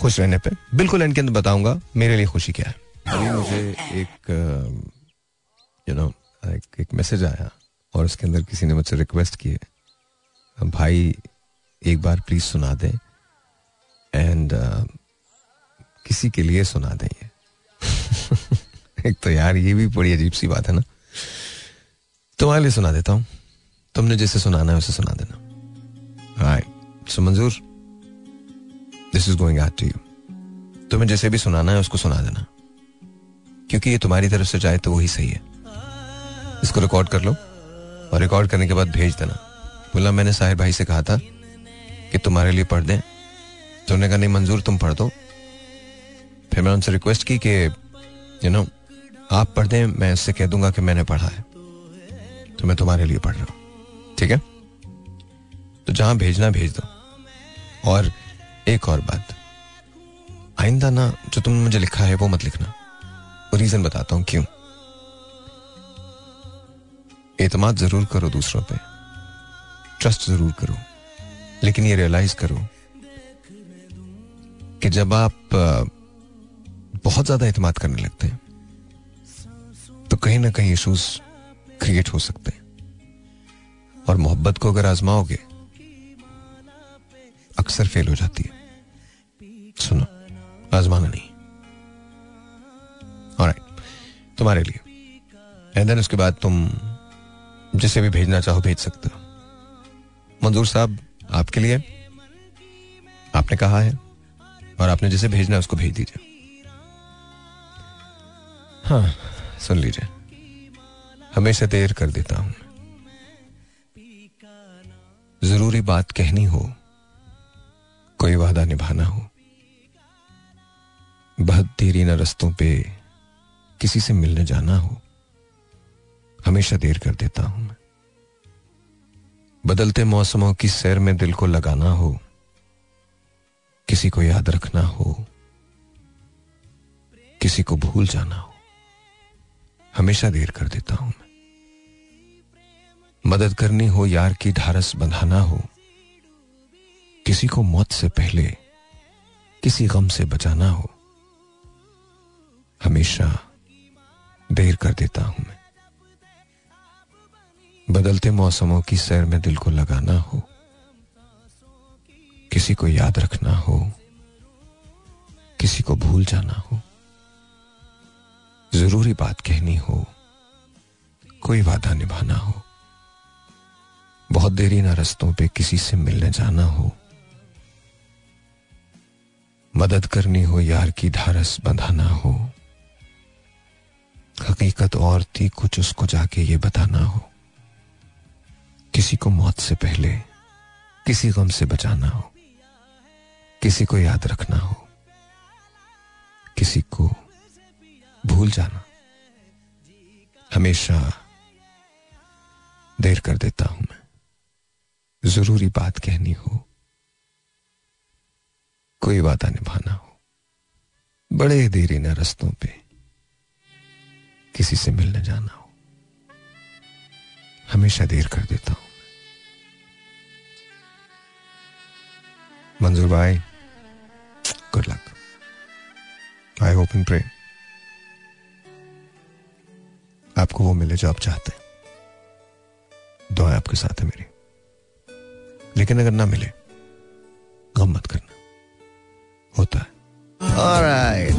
खुश रहने पे। बिल्कुल एंड के अंदर बताऊँगा, मेरे लिए खुशी क्या है। अभी मुझे एक यू नो एक, एक मैसेज आया और उसके अंदर किसी ने मुझसे रिक्वेस्ट की है। भाई एक बार प्लीज़ सुना दें एंड uh, किसी के लिए सुना दें ये। एक तो यार ये भी बड़ी अजीब सी बात है ना। तुम्हारे लिए सुना देता हूँ। तुमने जैसे सुनाना है उसे सुना देना। Right so Manzoor this is going out to you तुम्हें जैसे भी सुनाना है उसको सुना देना। क्योंकि ये तुम्हारी तरफ़ से जाए तो वही सही है। इसको रिकॉर्ड कर लो और रिकॉर्ड करने के बाद भेज देना। बोला, मैंने साहिर भाई से कहा था कि तुम्हारे लिए पढ़ दें। तो उन्होंने कहा, नहीं, मंजूर, तुम पढ़ दो। फिर मैंने उनसे रिक्वेस्ट की कि यू नो आप पढ़ दें, मैं इससे कह दूँगा कि मैंने पढ़ा है। तो मैं तुम्हारे लिए पढ़ रहा हूँ। ठीक है? तो जहाँ भेजना, भेज दो। और एक और बात। आइंदा ना, जो तुमने मुझे लिखा है, वो मत लिखना। रीजन बताता हूँ क्यों। एतमाद ज़रूर करो दूसरों पे। ट्रस्ट ज़रूर करो। लेकिन ये रियलाइज़ करो कि जब आप बहुत ज़्यादा एतमाद करने लगते हैं तो कहीं ना कहीं इशूज क्रिएट हो सकते हैं। और मोहब्बत को अगर आजमाओगे, अक्सर फेल हो जाती है। सुनो, आजमाना नहीं। और तुम्हारे लिए। एंड देन उसके बाद तुम जिसे भी भेजना चाहो भेज सकते हो। मंजूर साहब, आपके लिए आपने कहा है और आपने जिसे भेजना है उसको भेज दीजिए। हाँ सुन लीजिए। हमेशा देर कर देता हूँ। ज़रूरी बात कहनी हो, कोई वादा निभाना हो, बहुत देरी न रस्तों पे किसी से मिलने जाना हो हमेशा देर कर देता हूँ मैं। बदलते मौसमों की सैर में दिल को लगाना हो, किसी को याद रखना हो, किसी को भूल जाना हो, हमेशा देर कर देता हूँ मैं। मदद करनी हो, यार की ढारस बंधाना हो, किसी को मौत से पहले, किसी गम से बचाना हो, हमेशा देर कर देता हूँ मैं। बदलते मौसमों की सैर में दिल को लगाना हो, किसी को याद रखना हो, किसी को भूल जाना हो, ज़रूरी बात कहनी हो, कोई वादा निभाना हो, बहुत देरी ना रस्तों पे किसी से मिलने जाना हो, मदद करनी हो, यार की ढारस बंधाना हो, हकीकत और थी कुछ उसको जाके ये बताना हो। किसी को मौत से पहले किसी गम से बचाना हो, किसी को याद रखना हो, किसी को भूल जाना, हमेशा देर कर देता हूँ मैं। ज़रूरी बात कहनी हो, कोई वादा निभाना हो, बड़े देरी न रस्तों पे किसी से मिलने जाना हो। हमेशा देर कर देता हूँ मंजूर भाई good luck I hope in pray आपको वो मिले जो आप चाहते हैं। दुआ आपके साथ है मेरी। लेकिन अगर ना मिले गम मत करना। होता है। Alright.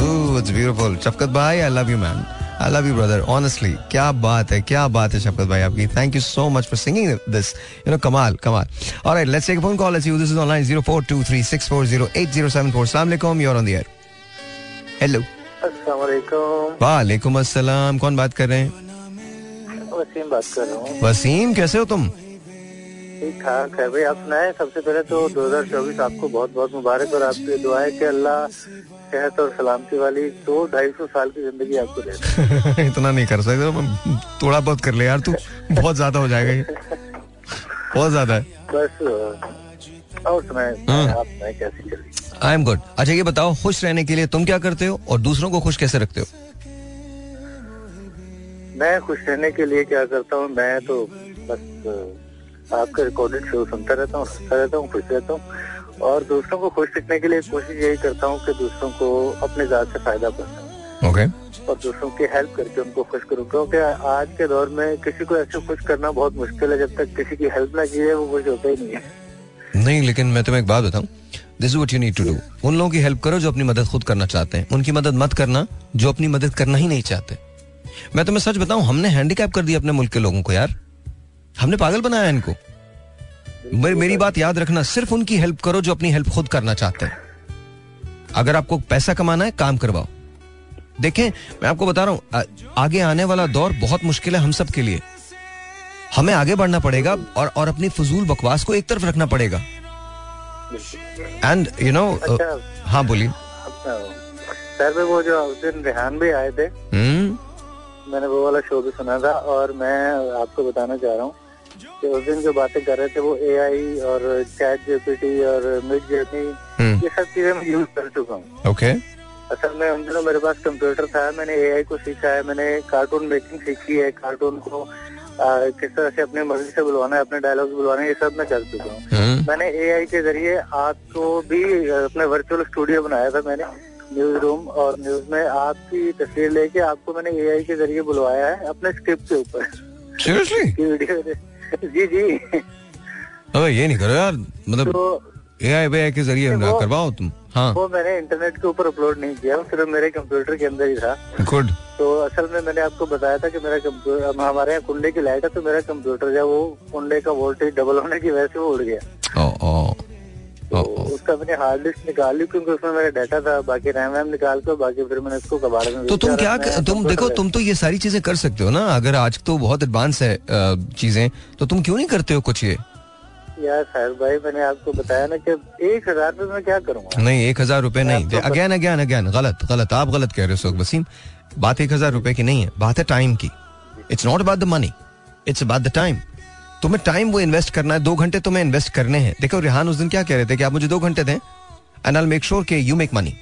Ooh, it's beautiful. Shafqat भाई I love you man I love you brother honestly क्या बात है क्या बात है शफकत भाई आपकी। Thank you so much for singing this you know कमाल कमाल। All right let's take phone call let's you this is online 0423640807 अस्सलाम वालेकुम you are on the air hello अस्सलाम वालेकुम वालेकुम अस्सलाम कौन बात कर रहे हैं? वसीम बात कर रहा हूँ। वसीम कैसे हो तुम? ठीक ठाक है भाई आप सुनाए? सबसे पहले तो 2024 आपको बहुत बहुत मुबारक और आपकी दुआ है कि अल्लाह सेहत और सलामती वाली दो ढाई सौ साल की ज़िंदगी आपको दे। इतना नहीं कर सकते थोड़ा बहुत कर ले यार तू बहुत ज़्यादा हो जाएगा ये। बहुत ज़्यादा है। बस और सुनाए? हाँ। आप सुनाए कैसी चल रही आई एम गुड अच्छा ये बताओ खुश रहने के लिए तुम क्या करते हो और दूसरों को खुश कैसे रखते हो? मैं खुश रहने के लिए क्या करता हूँ? मैं तो बस आपका रिकॉर्डेड शो सुनता रहता हूँ हंसता रहता हूँ खुश रहता हूँ। और दूसरों को खुश रखने के लिए कोशिश यही करता हूँ कि दूसरों को अपने जात से फ़ायदा पहुंचाऊं। ओके और दूसरों की हेल्प करके उनको खुश करूँ क्योंकि आज के दौर में किसी को ऐसे खुश करना बहुत मुश्किल है जब तक किसी की हेल्प ना की है वो खुश होता ही नहीं है। नहीं लेकिन मैं तुम्हें एक बात बताऊँ। This is what you need to do उन लोगों की हेल्प करो जो अपनी मदद खुद करना चाहते हैं। उनकी मदद मत करना जो अपनी मदद करना ही नहीं चाहते। मैं तुम्हें सच बताऊँ हमने हैंडीकैप कर दिया अपने मुल्क के लोगों को यार। हमने पागल बनाया इनको। मेरी मेरी बात याद रखना सिर्फ़ उनकी हेल्प करो जो अपनी हेल्प खुद करना चाहते हैं। अगर आपको पैसा कमाना है काम करवाओ। देखें मैं आपको बता रहा हूँ आ- आगे आने वाला दौर बहुत मुश्किल है हम सब के लिए। हमें आगे बढ़ना पड़ेगा और और अपनी फजूल बकवास को एक तरफ़ रखना पड़ेगा। एंड यू नो अच्छा। हाँ बोलिए। सर वो जो उस दिन रेहान भी आए थे हम्म। मैंने वो वाला शो भी सुना था और मैं आपको बताना चाह रहा हूँ कि उस दिन जो बातें कर रहे थे वो एआई और चैट जीपीटी और मिड जर्नी हम्म। ये सब चीज़ें मैं यूज़ कर चुका हूँ। ओके असल में उन दिनों मेरे पास कंप्यूटर था मैंने एआई को सीखा है मैंने कार्टून मेकिंग सीखी है कार्टून को आ, किस तरह से अपने मर्ज़ी से बुलवाना है अपने डायलॉग्स बुलवाना है ये सब मैं कर चुका हूँ। हम्म। मैंने एआई के ज़रिए आपको भी अपने वर्चुअल स्टूडियो बनाया था मैंने न्यूज़ रूम और न्यूज़ में आपकी तस्वीर लेके आपको मैंने एआई के ज़रिए बुलवाया है अपने स्क्रिप्ट के ऊपर। सीरियसली जी जी। अबे ये नहीं करो यार मतलब तो एआई वेआई के ज़रिए ना करवाओ तुम। हाँ। वो मैंने इंटरनेट के ऊपर अपलोड नहीं किया सिर्फ़ मेरे कंप्यूटर के अंदर ही था। गुड तो असल में मैंने आपको बताया था कि मेरा कंप्यूटर हमारे यहाँ कुंडे की लाइट है तो मेरा कंप्यूटर जो वो कुंडे का वोल्टेज डबल होने की वजह से वो उड़ गया। तो उसका मैंने हार्ड डिस्क निकाल ली क्योंकि उसमें मेरा डाटा था बाकी रैम वैम निकाल कर बाकी फिर मैंने उसको कबाड़ में तो तुम क्या तुम देखो तुम तो ये सारी चीज़ें कर सकते हो ना? अगर आज तो बहुत एडवांस है चीज़ें तो तुम क्यों नहीं करते हो कुछ ये? यार साहब भाई मैंने आपको बताया ना कि एक हज़ार रुपए में क्या करूँगा नहीं एक हज़ार रूपए नहीं। अगेन अगेन अगेन गलत गलत आप गलत कह रहे हो सोख वसीम। बात एक हज़ार रूपए की नहीं है बात है टाइम की। It's not about the money it's about the time तुम्हें टाइम वो इन्वेस्ट करना है दो घंटे तुम्हें इन्वेस्ट करने हैं। देखो रिहान उस दिन क्या कह रहे थे कि आप मुझे दो घंटे दें एंड आई मेक श्योर कि you make money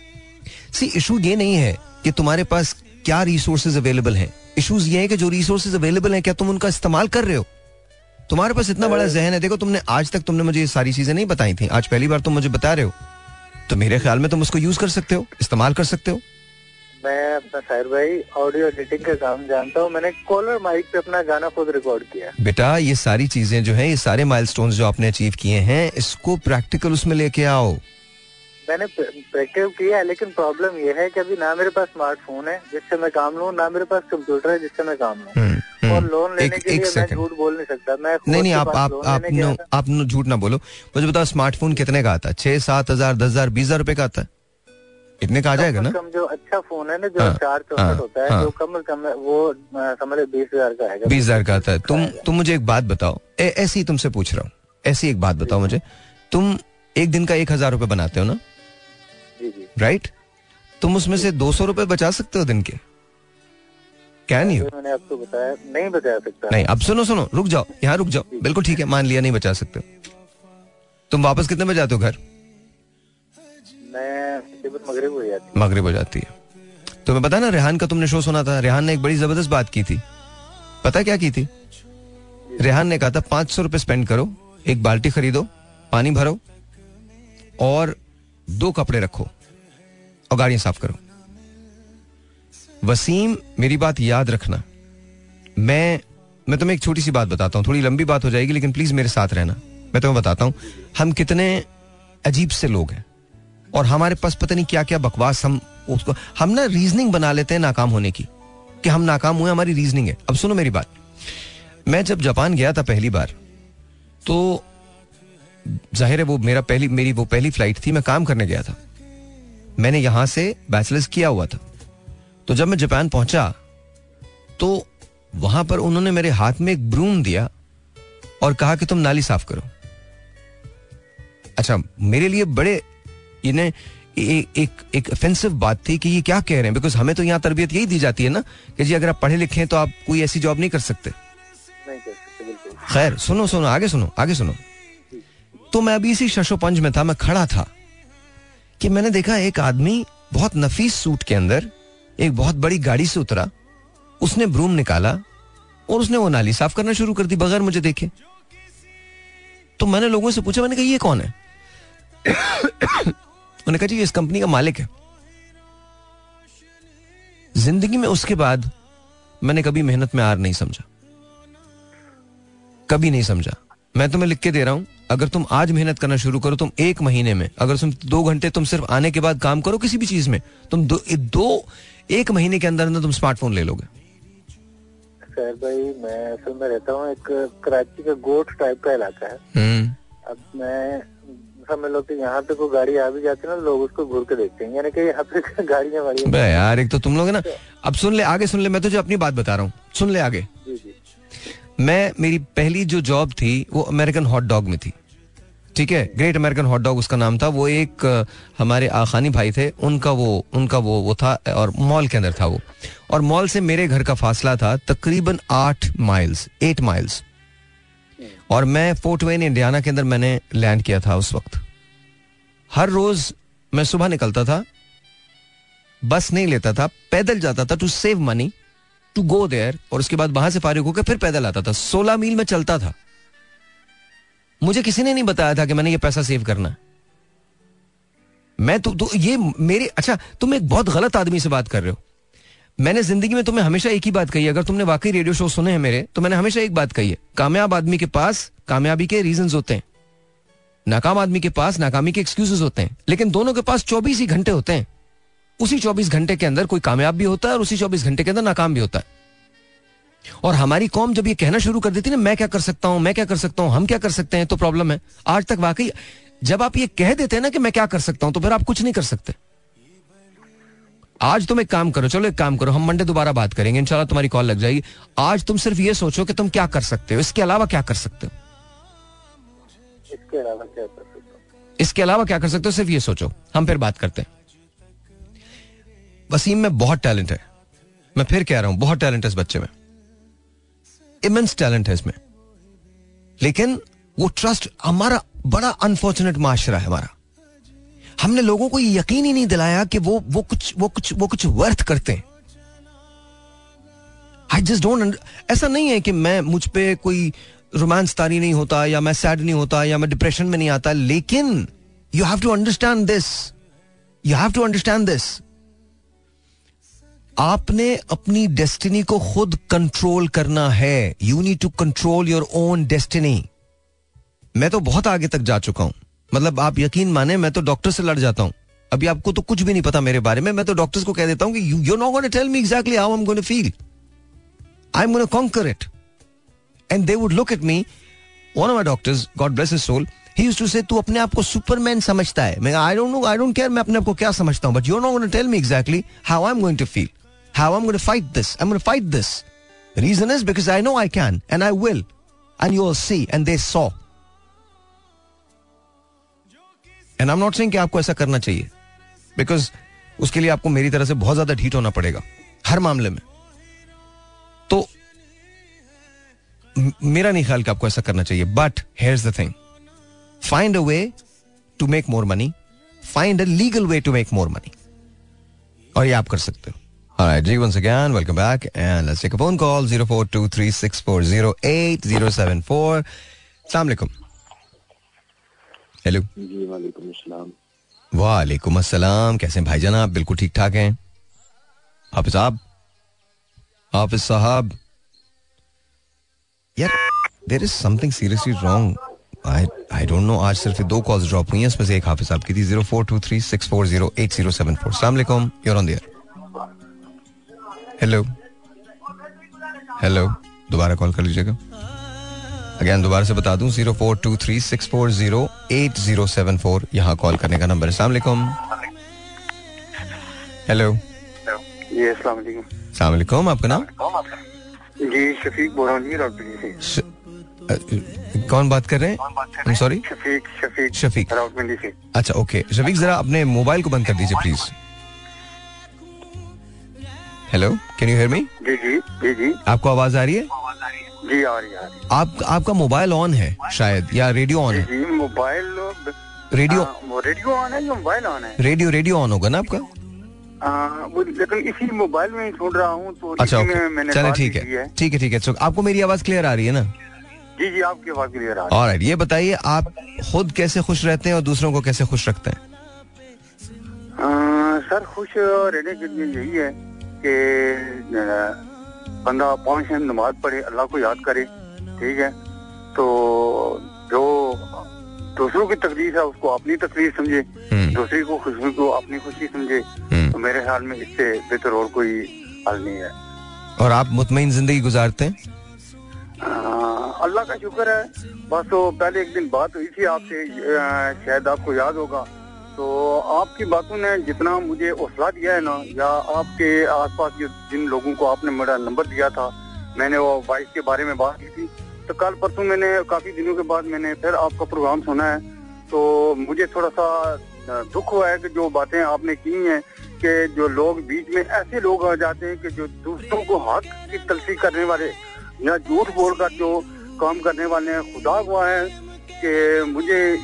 see issue ये नहीं है कि तुम्हारे पास क्या रिसोर्सेज अवेलेबल हैं। इश्यूज़ ये है कि जो रिसोर्सेज अवेलेबल हैं क्या तुम उनका इस्तेमाल कर रहे हो? तुम्हारे पास इतना बड़ा जहन है देखो तुमने आज तक तुमने मुझे ये सारी चीज़ें नहीं बताई थी। आज पहली बार तुम मुझे बता रहे हो। तो मेरे ख्याल में तुम उसको यूज़ कर सकते हो इस्तेमाल कर सकते हो। मैं अपना साहिर भाई ऑडियो एडिटिंग का काम जानता हूँ। मैंने कॉलर माइक पे अपना गाना खुद रिकॉर्ड किया। बेटा ये सारी चीज़ें जो है ये सारे माइलस्टोन्स जो आपने अचीव किए हैं इसको प्रैक्टिकल उसमें लेके आओ। मैंने प्रैक्टिस किया है लेकिन प्रॉब्लम ये है कि अभी ना मेरे पास स्मार्टफ़ोन है जिससे मैं काम लूँ ना मेरे पास कंप्यूटर है जिससे मैं काम लूँ। हम्म, और लोन लेने एक- के एक लिए मैं झूठ बोल नहीं सकता। मैं नहीं नहीं आप आप लोन आप लेने नो। आप झूठ ना बोलो। मुझे बताओ स्मार्टफ़ोन कितने का आता है? छह सात हज़ार दस हज़ार बीस हज़ार रुपए का आता है? इतने का आ जाएगा ना? कम जो अच्छा फ़ोन है ना जो हाँ, चार हाँ, चौसठ होता है हाँ। जो कम कम वो समझ बीस हज़ार का है बीस हज़ार का आता है। तुम तुम मुझे एक बात बताओ। ऐसी तुमसे पूछ रहा हूँ। ऐसी एक बात बताओ मुझे। तुम एक दिन का एक हज़ार रुपए बनाते हो ना? जी जी। राइट तुम उसमें से दो सौ रुपए बचा सकते हो दिन के? कैन यू मैंने आपको बताया नहीं बचा सकता। नहीं अब सुनो सुनो रुक जाओ। यहाँ रुक जाओ। बिल्कुल ठीक है मान लिया नहीं बचा सकते। तुम वापस कितने बजे आते हो घर? मगरब हो हो जाती है। तुम्हें पता है ना, रेहान का तुमने शो सुना था। रेहान ने एक बड़ी ज़बरदस्त बात की थी। पता क्या की थी? रेहान ने कहा था, पाँच सौ रुपए स्पेंड करो, एक बाल्टी खरीदो, पानी भरो और दो कपड़े रखो और गाड़ियाँ साफ़ करो। वसीम, मेरी बात याद रखना। मैं मैं तुम्हें एक छोटी सी बात बताता हूँ। थोड़ी लंबी बात हो जाएगी, लेकिन प्लीज़ मेरे साथ रहना। मैं तुम्हें बताता हूँ, हम कितने अजीब से लोग हैं। और हमारे पास पता नहीं क्या क्या बकवास हम उसको, हम ना रीजनिंग बना लेते हैं नाकाम होने की, कि हम नाकाम हुए, हमारी रीजनिंग है। अब सुनो मेरी बात। मैं जब जापान गया था पहली बार तो ज़ाहिर है वो मेरा पहली, मेरी वो पहली फ़्लाइट थी, मैं काम करने गया था। मैंने यहाँ से बैचलर्स किया हुआ था। तो जब मैं जापान पहुँचा तो वहाँ पर उन्होंने मेरे हाथ में एक ब्रूम दिया और कहा कि तुम नाली साफ़ करो। अच्छा मेरे लिए बड़े इन्हें एक एक ऑफेंसिव बात थी कि ये क्या कह रहे हैं? बिकॉज़ हमें तो यहाँ तरबियत यही दी जाती है ना कि जी अगर आप पढ़े लिखे हैं तो आप कोई ऐसी जॉब नहीं कर सकते। नहीं कर सकते बिल्कुल। खैर सुनो सुनो आगे सुनो आगे सुनो। तो मैं अभी इसी शशोपंज में था मैं खड़ा था कि मैंने देखा एक आदमी बहुत नफीस सूट के अंदर एक बहुत बड़ी गाड़ी से उतरा उसने ब्रूम निकाला और उसने वो नाली साफ़ करना शुरू कर दी बगैर मुझे देखे। तो मैंने लोगों से पूछा मैंने कहा ये कौन है? उन्होंने कहा जी इस कंपनी का मालिक है। ज़िंदगी में उसके बाद मैंने कभी मेहनत में आर नहीं समझा। कभी नहीं समझा। मैं तुम्हें लिख के दे रहा हूँ अगर तुम आज मेहनत करना शुरू करो तुम एक महीने में अगर तुम दो घंटे तुम सिर्फ़ आने के बाद काम करो किसी भी चीज़ में तुम दो, दो एक महीने के अंदर अंदर तुम स्मार्टफ़ोन ले लोगे। सर भाई मैं असल में रहता हूँ एक कराची का गोट टाइप का इलाका है। हम्म। अब मैं समझ लो कि यहाँ पे कोई गाड़ी आ भी जाती है ना लोग उसको घूर के देखते हैं। यानी कि यहाँ पे गाड़ियाँ वाड़ियाँ बे यार एक तो तुम लोग है ना अब सुन ले आगे सुन ले मैं तुझे अपनी बात बता रहा हूँ। सुन ले आगे। मैं मेरी पहली जो जॉब थी वो अमेरिकन हॉट डॉग में थी। ठीक है? ग्रेट अमेरिकन हॉट डॉग उसका नाम था। वो एक हमारे आखानी भाई थे। उनका वो उनका वो वो था और मॉल के अंदर था वो। और मॉल से मेरे घर का फासला था तकरीबन आठ माइल्स एट माइल्स और मैं फोर्ट वेन इंडियाना के अंदर मैंने लैंड किया था उस वक्त। हर रोज मैं सुबह निकलता था बस नहीं लेता था पैदल जाता था to save money to go there और उसके बाद वहाँ से फारिग होकर फिर पैदल आता था। सोलह मील में चलता था। मुझे किसी ने नहीं बताया था कि मैंने ये पैसा सेव करना मैं तो, तो ये मेरे अच्छा तुम एक बहुत गलत आदमी से बात कर रहे हो। मैंने ज़िंदगी में तुम्हें हमेशा एक ही बात कही अगर तुमने वाकई रेडियो शो सुने हैं मेरे तो मैंने हमेशा एक बात कही है। कामयाब आदमी के पास कामयाबी के रीजन होते हैं। नाकाम आदमी के पास नाकामी के एक्सक्यूजेस होते हैं। लेकिन दोनों के पास चौबीस ही घंटे होते हैं। उसी चौबीस घंटे के अंदर कोई कामयाब भी होता है और उसी चौबीस घंटे के अंदर नाकाम भी होता है। और हमारी कौम जब ये कहना शुरू कर देती ना, मैं क्या कर सकता हूँ, मैं क्या कर सकता हूँ, हम क्या कर सकते हैं तो प्रॉब्लम है। आज तक वाकई जब आप ये कह देते हैं ना कि मैं क्या कर सकता हूँ तो फिर आप कुछ नहीं कर सकते। आज तुम एक काम करो चलो एक काम करो हम मंडे दोबारा बात करेंगे इंशाल्लाह तुम्हारी कॉल लग जाएगी। आज तुम सिर्फ़ ये सोचो कि तुम क्या कर सकते हो इसके अलावा क्या कर सकते हो? इसके अलावा क्या कर सकता हूँ? इसके अलावा क्या कर सकते हो सिर्फ़ ये सोचो हम फिर बात करते हैं। वसीम में बहुत टैलेंट है मैं फिर कह रहा हूँ बहुत टैलेंट है इस बच्चे में। इमेंस टैलेंट है इसमें। लेकिन वो ट्रस्ट हमारा बड़ा अनफॉर्चुनेट माशरा है हमारा। हमने लोगों को यकीन ही नहीं दिलाया कि वो वो कुछ वो कुछ वो कुछ वर्थ करते हैं। आई जस्ट डोंट ऐसा नहीं है कि मैं मुझ पर कोई रोमांस तारी नहीं होता या मैं सैड नहीं होता या मैं डिप्रेशन में नहीं आता, लेकिन you have to understand this you have to understand this आपने अपनी डेस्टिनी को खुद कंट्रोल करना है। You need to control your own destiny मैं तो बहुत आगे तक जा चुका हूँ। मतलब आप यकीन माने, मैं तो डॉक्टर से लड़ जाता हूँ। अभी आपको तो कुछ भी नहीं पता मेरे बारे में, मैं तो डॉक्टर्स को कह देता हूँ कि you not tell me exactly how am feel I am conquer it and they would look at me one of doctors God bless soul he to say तू अपने आप को सुपरमैन समझता है. मैं I don't know I don't care मैं अपने आप को क्या समझता हूँ but you not gonna tell me exactly how I am going to feel how I am gonna fight this I am fight this reason is because I know I can and I will and you see and they saw and I am not saying कि आपको ऐसा करना चाहिए। बिकॉज़ उसके लिए आपको मेरी तरह से बहुत ज़्यादा ढीट होना पड़ेगा। हर मामले में। तो मेरा नहीं ख्याल कि आपको ऐसा करना चाहिए। But here the thing find a way to make more money find a legal way to make more money और ये आप कर सकते हो। Alright, G, once again, welcome back. And let's take a phone call 0423640874. Assalamu alaikum. Hello. जी वालेकुम अस्सलाम। वालेकुम अस्सलाम। कैसे हैं भाईजान आप? बिल्कुल ठीक ठाक हैं। हाफिज साहब? हाफिज साहब? यार there is something seriously wrong I I don't know आज सिर्फ़ दो कॉल्स ड्रॉप हुई हैं। इसमें से एक हाफिज साहब की थी। Zero four two three six four zero eight zero seven four. सलामकुम you're on the air hello hello दोबारा कॉल कर लीजिएगा। अगेन दोबारा से बता दूँ zero four two three six four zero eight zero seven four यहाँ कॉल करने का नंबर है। हेलो जी सलामकुम आपका नाम? जी शफीक बोल रहा हूँ श- कौन बात कर रहे हैं? सॉरी शफीक शफीक। शफीक। से। अच्छा ओके शफीक जरा अपने मोबाइल को बंद कर दीजिए please hello can you hear me जी जी जी जी। आपको आवाज़ आ रही है? जी आ रही है आ रही आप आपका मोबाइल ऑन है शायद या रेडियो ऑन है? मोबाइल रेडियो हाँ, वो रेडियो ऑन है या मोबाइल ऑन है? रेडियो रेडियो ऑन होगा ना आपका? हाँ, वो लेकिन इसी मोबाइल में ही सुन रहा हूँ तो अच्छा चले ठीक है। ठीक है ठीक है आपको मेरी आवाज़ क्लियर आ रही है ना? जी जी आपकी आवाज़ क्लियर आ रही और ये बताइए आप खुद कैसे खुश रहते हैं और दूसरों को कैसे खुश रखते हैं? आ, सर खुश रहने के लिए यही है कि बंदा पाँच टाइम नमाज़ पढ़े अल्लाह को याद करे ठीक है? तो जो दूसरों की तकलीफ़ है उसको अपनी तकलीफ़ समझे हम्म, दूसरी को खुशी को अपनी खुशी समझे हम्म। तो मेरे ख्याल में इससे बेहतर और कोई हल नहीं है। और आप मुतमईन ज़िंदगी गुजारते हैं? अल्लाह का शुक्र है। बस तो पहले एक दिन बात हुई थी आपसे शायद आपको याद होगा। तो आपकी बातों ने जितना मुझे हौसला दिया है ना, या आपके आसपास जो जिन लोगों को आपने मेरा नंबर दिया था, मैंने वो वाइफ के बारे में बात की थी। तो कल परसों मैंने, काफ़ी दिनों के बाद मैंने फिर आपका प्रोग्राम सुना है। तो मुझे थोड़ा सा दुख हुआ है कि जो बातें आपने की हैं, कि जो लोग बीच में ऐसे लोग आ जाते हैं कि जो दूसरों को हक की तलफी करने वाले, या झूठ बोलकर जो काम करने वाले हैं, खुदा हुआ है। कि मुझे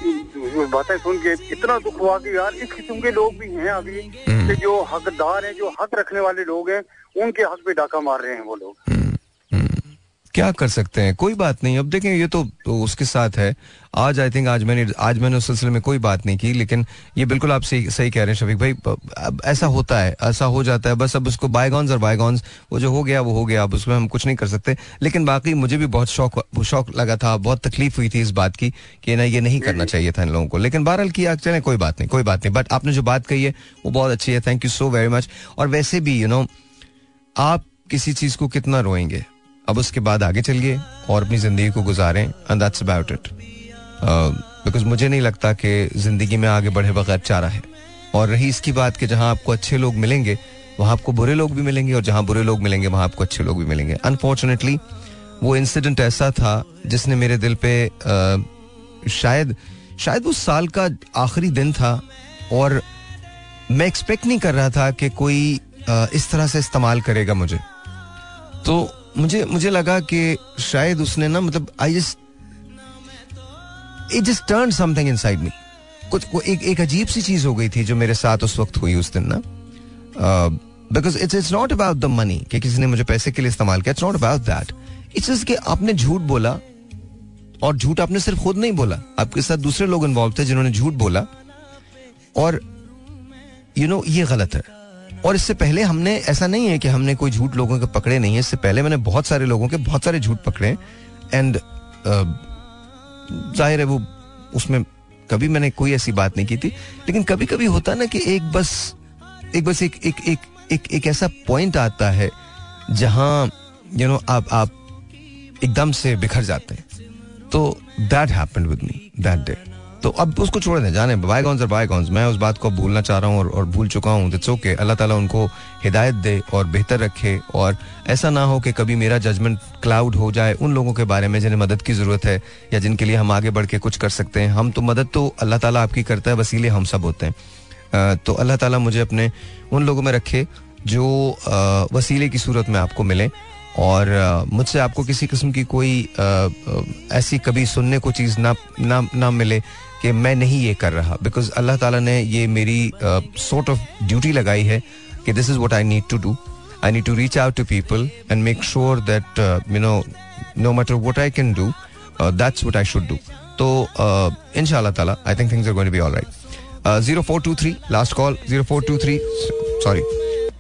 बातें सुन के इतना दुख हुआ कि यार इस किस्म के लोग भी हैं अभी। हम्म। कि जो हकदार हैं जो हक रखने वाले लोग हैं उनके हक पे डाका मार रहे हैं वो लोग। क्या कर सकते हैं? कोई बात नहीं। अब देखें ये तो, तो उसके साथ है। आज आई थिंक आज मैंने आज मैंने उस सिलसिले में कोई बात नहीं की लेकिन ये बिल्कुल आप सही सही कह रहे हैं शफीक भाई। अब ऐसा होता है ऐसा हो जाता है। बस अब उसको बायगॉन्स और बायगॉन्स वो जो हो गया वो हो गया। अब उसमें हम कुछ नहीं कर सकते। लेकिन बाकी मुझे भी बहुत शौक शौक लगा था बहुत तकलीफ़ हुई थी इस बात की कि ना ये नहीं करना चाहिए था इन लोगों को। लेकिन बहरहाल किया चले कोई बात नहीं कोई बात नहीं। बट आपने जो बात कही है वो बहुत अच्छी है। Thank you so very much और वैसे भी यू नो आप किसी चीज़ को कितना रोएँगे? अब उसके बाद आगे चलिए और अपनी ज़िंदगी को गुजारें and that's about it because मुझे नहीं लगता कि ज़िंदगी में आगे बढ़े बगैर चारा है। और रही इसकी बात कि जहाँ आपको अच्छे लोग मिलेंगे वहाँ आपको बुरे लोग भी मिलेंगे और जहाँ बुरे लोग मिलेंगे वहाँ आपको अच्छे लोग भी मिलेंगे। अनफॉर्चुनेटली वो इंसिडेंट ऐसा था जिसने मेरे दिल पे अ, शायद शायद उस साल का आखिरी दिन था और मैं एक्सपेक्ट नहीं कर रहा था कि कोई अ, इस तरह से इस्तेमाल करेगा मुझे। तो मुझे मुझे लगा कि शायद उसने ना मतलब I just it just turn something inside me कुछ को एक एक अजीब सी चीज़ हो गई थी जो मेरे साथ उस वक्त हुई उस दिन ना। Because it's it's not about the money कि किसी ने मुझे पैसे के लिए इस्तेमाल किया। It's not about that it's just कि आपने झूठ बोला और झूठ आपने सिर्फ़ खुद नहीं बोला। आपके साथ दूसरे लोग इन्वॉल्व थे जिन्होंने झूठ बोला। और यू you नो know, ये गलत है। और इससे पहले हमने ऐसा नहीं है कि हमने कोई झूठ लोगों के पकड़े नहीं है। इससे पहले मैंने बहुत सारे लोगों के बहुत सारे झूठ पकड़े एंड ज़ाहिर है वो उसमें कभी मैंने कोई ऐसी बात नहीं की थी। लेकिन कभी कभी होता ना कि एक बस एक बस एक एक एक एक, एक ऐसा पॉइंट आता है जहाँ यू नो आप आप एकदम से बिखर जाते हैं। तो that happened with me that day तो अब उसको छोड़ दें जाने बाय कौन सर बाय कौन मैं उस बात को भूलना चाह रहा हूँ और, और भूल चुका हूँ। इट्स ओके अल्लाह ताला उनको हिदायत दे और बेहतर रखे और ऐसा ना हो कि कभी मेरा जजमेंट क्लाउड हो जाए उन लोगों के बारे में जिन्हें मदद की ज़रूरत है या जिनके लिए हम आगे बढ़ के कुछ कर सकते हैं। हम तो मदद तो अल्लाह ताला आपकी करता है वसीले हम सब होते हैं। तो अल्लाह ताला मुझे अपने उन लोगों में रखे जो वसीले की सूरत में आपको मिले और मुझसे आपको किसी किस्म की कोई ऐसी कभी सुनने को चीज़ ना ना ना मिले कि मैं नहीं ये कर रहा बिकॉज़ अल्लाह ताला ने ये मेरी सॉर्ट ऑफ़ ड्यूटी लगाई है कि this is what I need to do I need to reach out to people and make sure that you know no matter what I can do that's what I should do तो इन ताला I think things are going be alright zero four two three last call zero four two three sorry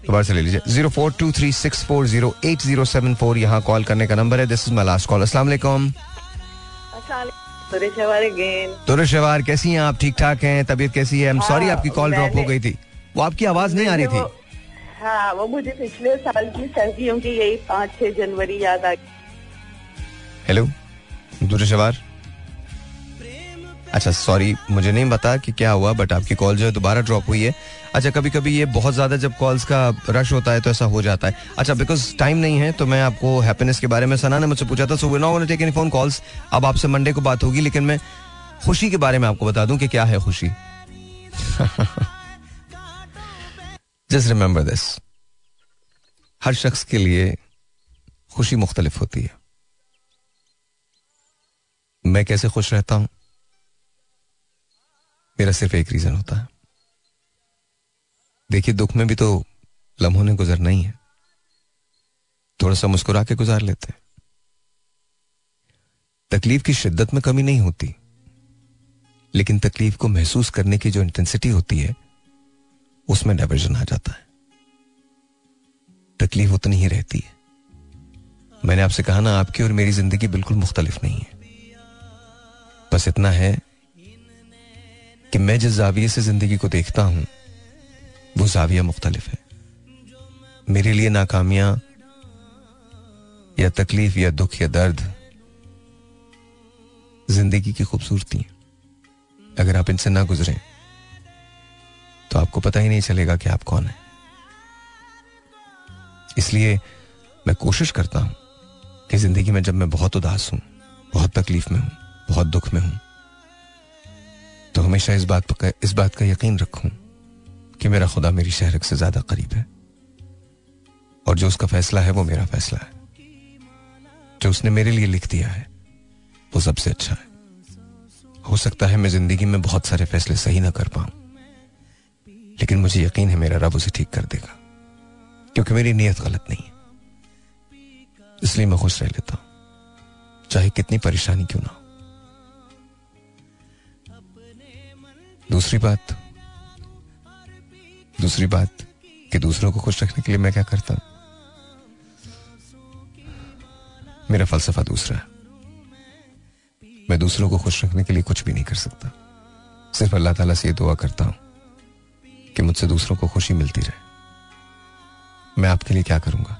दोबारा से ले लीजिए। Zero four two three six four zero eight zero seven four यहाँ कॉल करने का नंबर है। This is my last call असला तुरशवार कैसी हैं आप? ठीक ठाक हैं? तबीयत कैसी है? सॉरी हाँ, आपकी कॉल ड्रॉप हो गई थी। वो आपकी आवाज़ नहीं आ रही थी। हाँ वो मुझे पिछले साल की सर्दियों की यही पाँच छह जनवरी याद आ गई हेलो दुरशवार अच्छा सॉरी मुझे नहीं पता कि क्या हुआ बट आपकी कॉल जो है दोबारा ड्रॉप हुई है। अच्छा कभी कभी ये बहुत ज़्यादा जब कॉल्स का रश होता है तो ऐसा हो जाता है। अच्छा बिकॉज़ टाइम नहीं है तो मैं आपको हैप्पीनेस के बारे में सना, ने मुझसे पूछा था so we not take any phone calls अब आपसे मंडे को बात होगी, लेकिन मैं खुशी के बारे में आपको बता दूँ कि क्या है खुशी। जस्ट रिमेंबर दिस हर शख्स के लिए खुशी मुख्तलिफ़ होती है। मैं कैसे खुश रहता हूँ? मेरा सिर्फ़ एक रीजन होता है। देखिए, दुख में भी तो लम्हों ने गुजरना ही है। थोड़ा सा मुस्कुरा के गुजार लेते हैं। तकलीफ़ की शिद्दत में कमी नहीं होती। लेकिन तकलीफ़ को महसूस करने की जो इंटेंसिटी होती है, उसमें डाइवर्जन आ जाता है। तकलीफ़ उतनी ही रहती है। मैंने आपसे कहा ना, आपकी और मेरी ज़िंदगी बिल्कुल मुख्तलिफ़ नहीं है। बस इतना है कि मैं जिस जाविये से ज़िंदगी को देखता हूँ, वो जाविया मुख्तलिफ़ है। मेरे लिए नाकामियाँ, या तकलीफ़, या दुख, या दर्द, ज़िंदगी की खूबसूरती अगर आप इनसे ना गुजरें तो आपको पता ही नहीं चलेगा कि आप कौन है। इसलिए मैं कोशिश करता हूँ कि ज़िंदगी में जब मैं बहुत उदास हूँ, बहुत तकलीफ़ में हूँ, बहुत दुख में हूँ तो हमेशा इस बात पर इस बात का यकीन रखूँ कि मेरा खुदा मेरी शहरक से ज़्यादा करीब है। और जो उसका फैसला है, वो मेरा फैसला है। जो उसने मेरे लिए लिख दिया है, वो सबसे अच्छा है। हो सकता है मैं ज़िंदगी में बहुत सारे फैसले सही ना कर पाऊँ, लेकिन मुझे यकीन है मेरा रब उसे ठीक कर देगा, क्योंकि मेरी नीयत गलत नहीं है। इसलिए मैं खुश रह लेता हूँ, चाहे कितनी परेशानी क्यों ना हो। दूसरी बात दूसरी बात कि दूसरों को खुश रखने के लिए मैं क्या करता हूँ? मेरा फलसफा दूसरा है। मैं दूसरों को खुश रखने के लिए कुछ भी नहीं कर सकता। सिर्फ़ अल्लाह ताला से ये दुआ करता हूँ कि मुझसे दूसरों को खुशी मिलती रहे। मैं आपके लिए क्या करूँगा?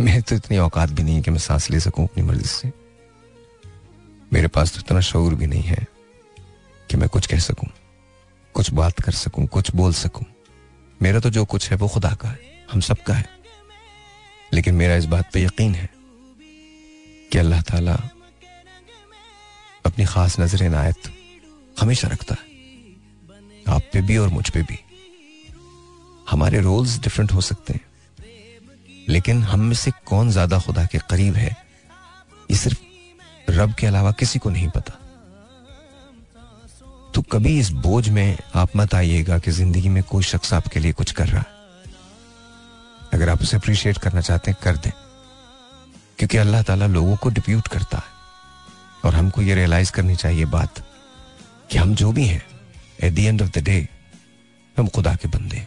मेरे तो इतनी औकात भी नहीं है कि मैं सांस ले सकूँ अपनी मर्ज़ी से। मेरे पास तो इतना शौर भी नहीं है। कि मैं कुछ कह सकूँ, कुछ बात कर सकूँ, कुछ बोल सकूँ। मेरा तो जो कुछ है वो खुदा का है, हम सब का है। लेकिन मेरा इस बात पे यकीन है कि अल्लाह ताला अपनी खास नज़र इनायत हमेशा रखता है। आप पे भी और मुझ पे भी। हमारे रोल्स डिफरेंट हो सकते हैं, लेकिन हम में से कौन ज़्यादा खुदा के करीब है, ये सिर्फ़ रब के अलावा किसी को नहीं पता। तो कभी इस बोझ में आप मत आइएगा कि ज़िंदगी में कोई शख्स आपके लिए कुछ कर रहा है। अगर आप उसे अप्रिशिएट करना चाहते हैं, कर दें। क्योंकि अल्लाह ताला लोगों को डिप्यूट करता है। और हमको ये रियलाइज़ करनी चाहिए बात कि हम जो भी हैं at the end of the day हम खुदा के बंदे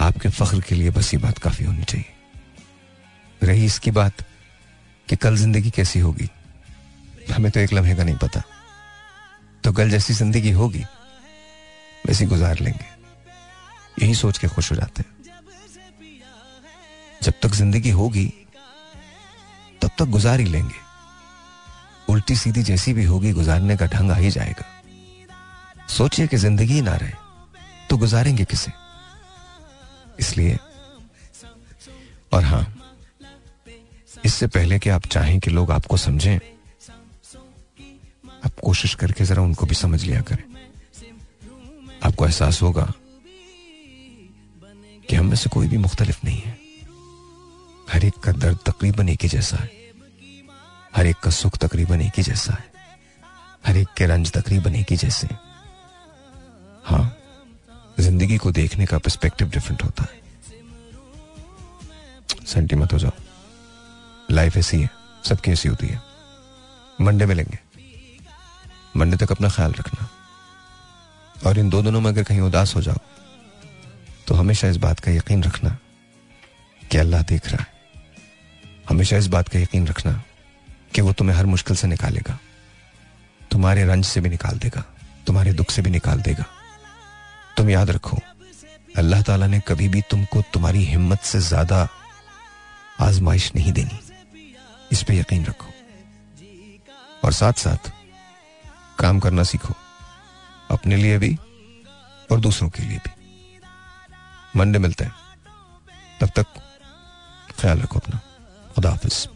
आपके फख्र के लिए बस ये बात काफ़ी होनी चाहिए। रही इसकी बात कि कल ज़िंदगी कैसी होगी? हमें तो एक लम्हे का नहीं पता। तो कल जैसी ज़िंदगी होगी, वैसी गुजार लेंगे। यही सोच के खुश हो जाते हैं। जब तक ज़िंदगी होगी, तब तक गुजार ही लेंगे। उल्टी सीधी जैसी भी होगी, गुजारने का ढंग आ ही जाएगा। सोचिए कि ज़िंदगी ना रहे तो गुजारेंगे किसे? इसलिए, और हाँ, इससे पहले कि आप चाहें कि लोग आपको समझें आप कोशिश करके जरा उनको भी समझ लिया करें। आपको एहसास होगा कि हम में से कोई भी मुख्तलिफ़ नहीं है। हर एक का दर्द तकरीबन एक ही जैसा है। हर एक का सुख तकरीबन एक ही जैसा है। हर एक के रंज तकरीबन एक ही जैसे हाँ। ज़िंदगी को देखने का पर्सपेक्टिव डिफरेंट होता है। सेंटी मत हो जाओ। लाइफ ऐसी है, सबकी ऐसी होती है। मंडे मिलेंगे। मंडे तक अपना ख्याल रखना। और इन दो दिनों में अगर कहीं उदास हो जाओ तो हमेशा इस बात का यकीन रखना कि अल्लाह देख रहा है। हमेशा इस बात का यकीन रखना कि वो तुम्हें हर मुश्किल से निकालेगा। तुम्हारे रंज से भी निकाल देगा, तुम्हारे दुख से भी निकाल देगा। तुम याद रखो, अल्लाह ताला ने कभी भी तुमको तुम्हारी हिम्मत से ज़्यादा आजमाइश नहीं देनी। इस पे यकीन रखो। और साथ साथ काम करना सीखो, अपने लिए भी और दूसरों के लिए भी। मंडे मिलते हैं। तब तक ख्याल रखो अपना। खुदा हाफिज़।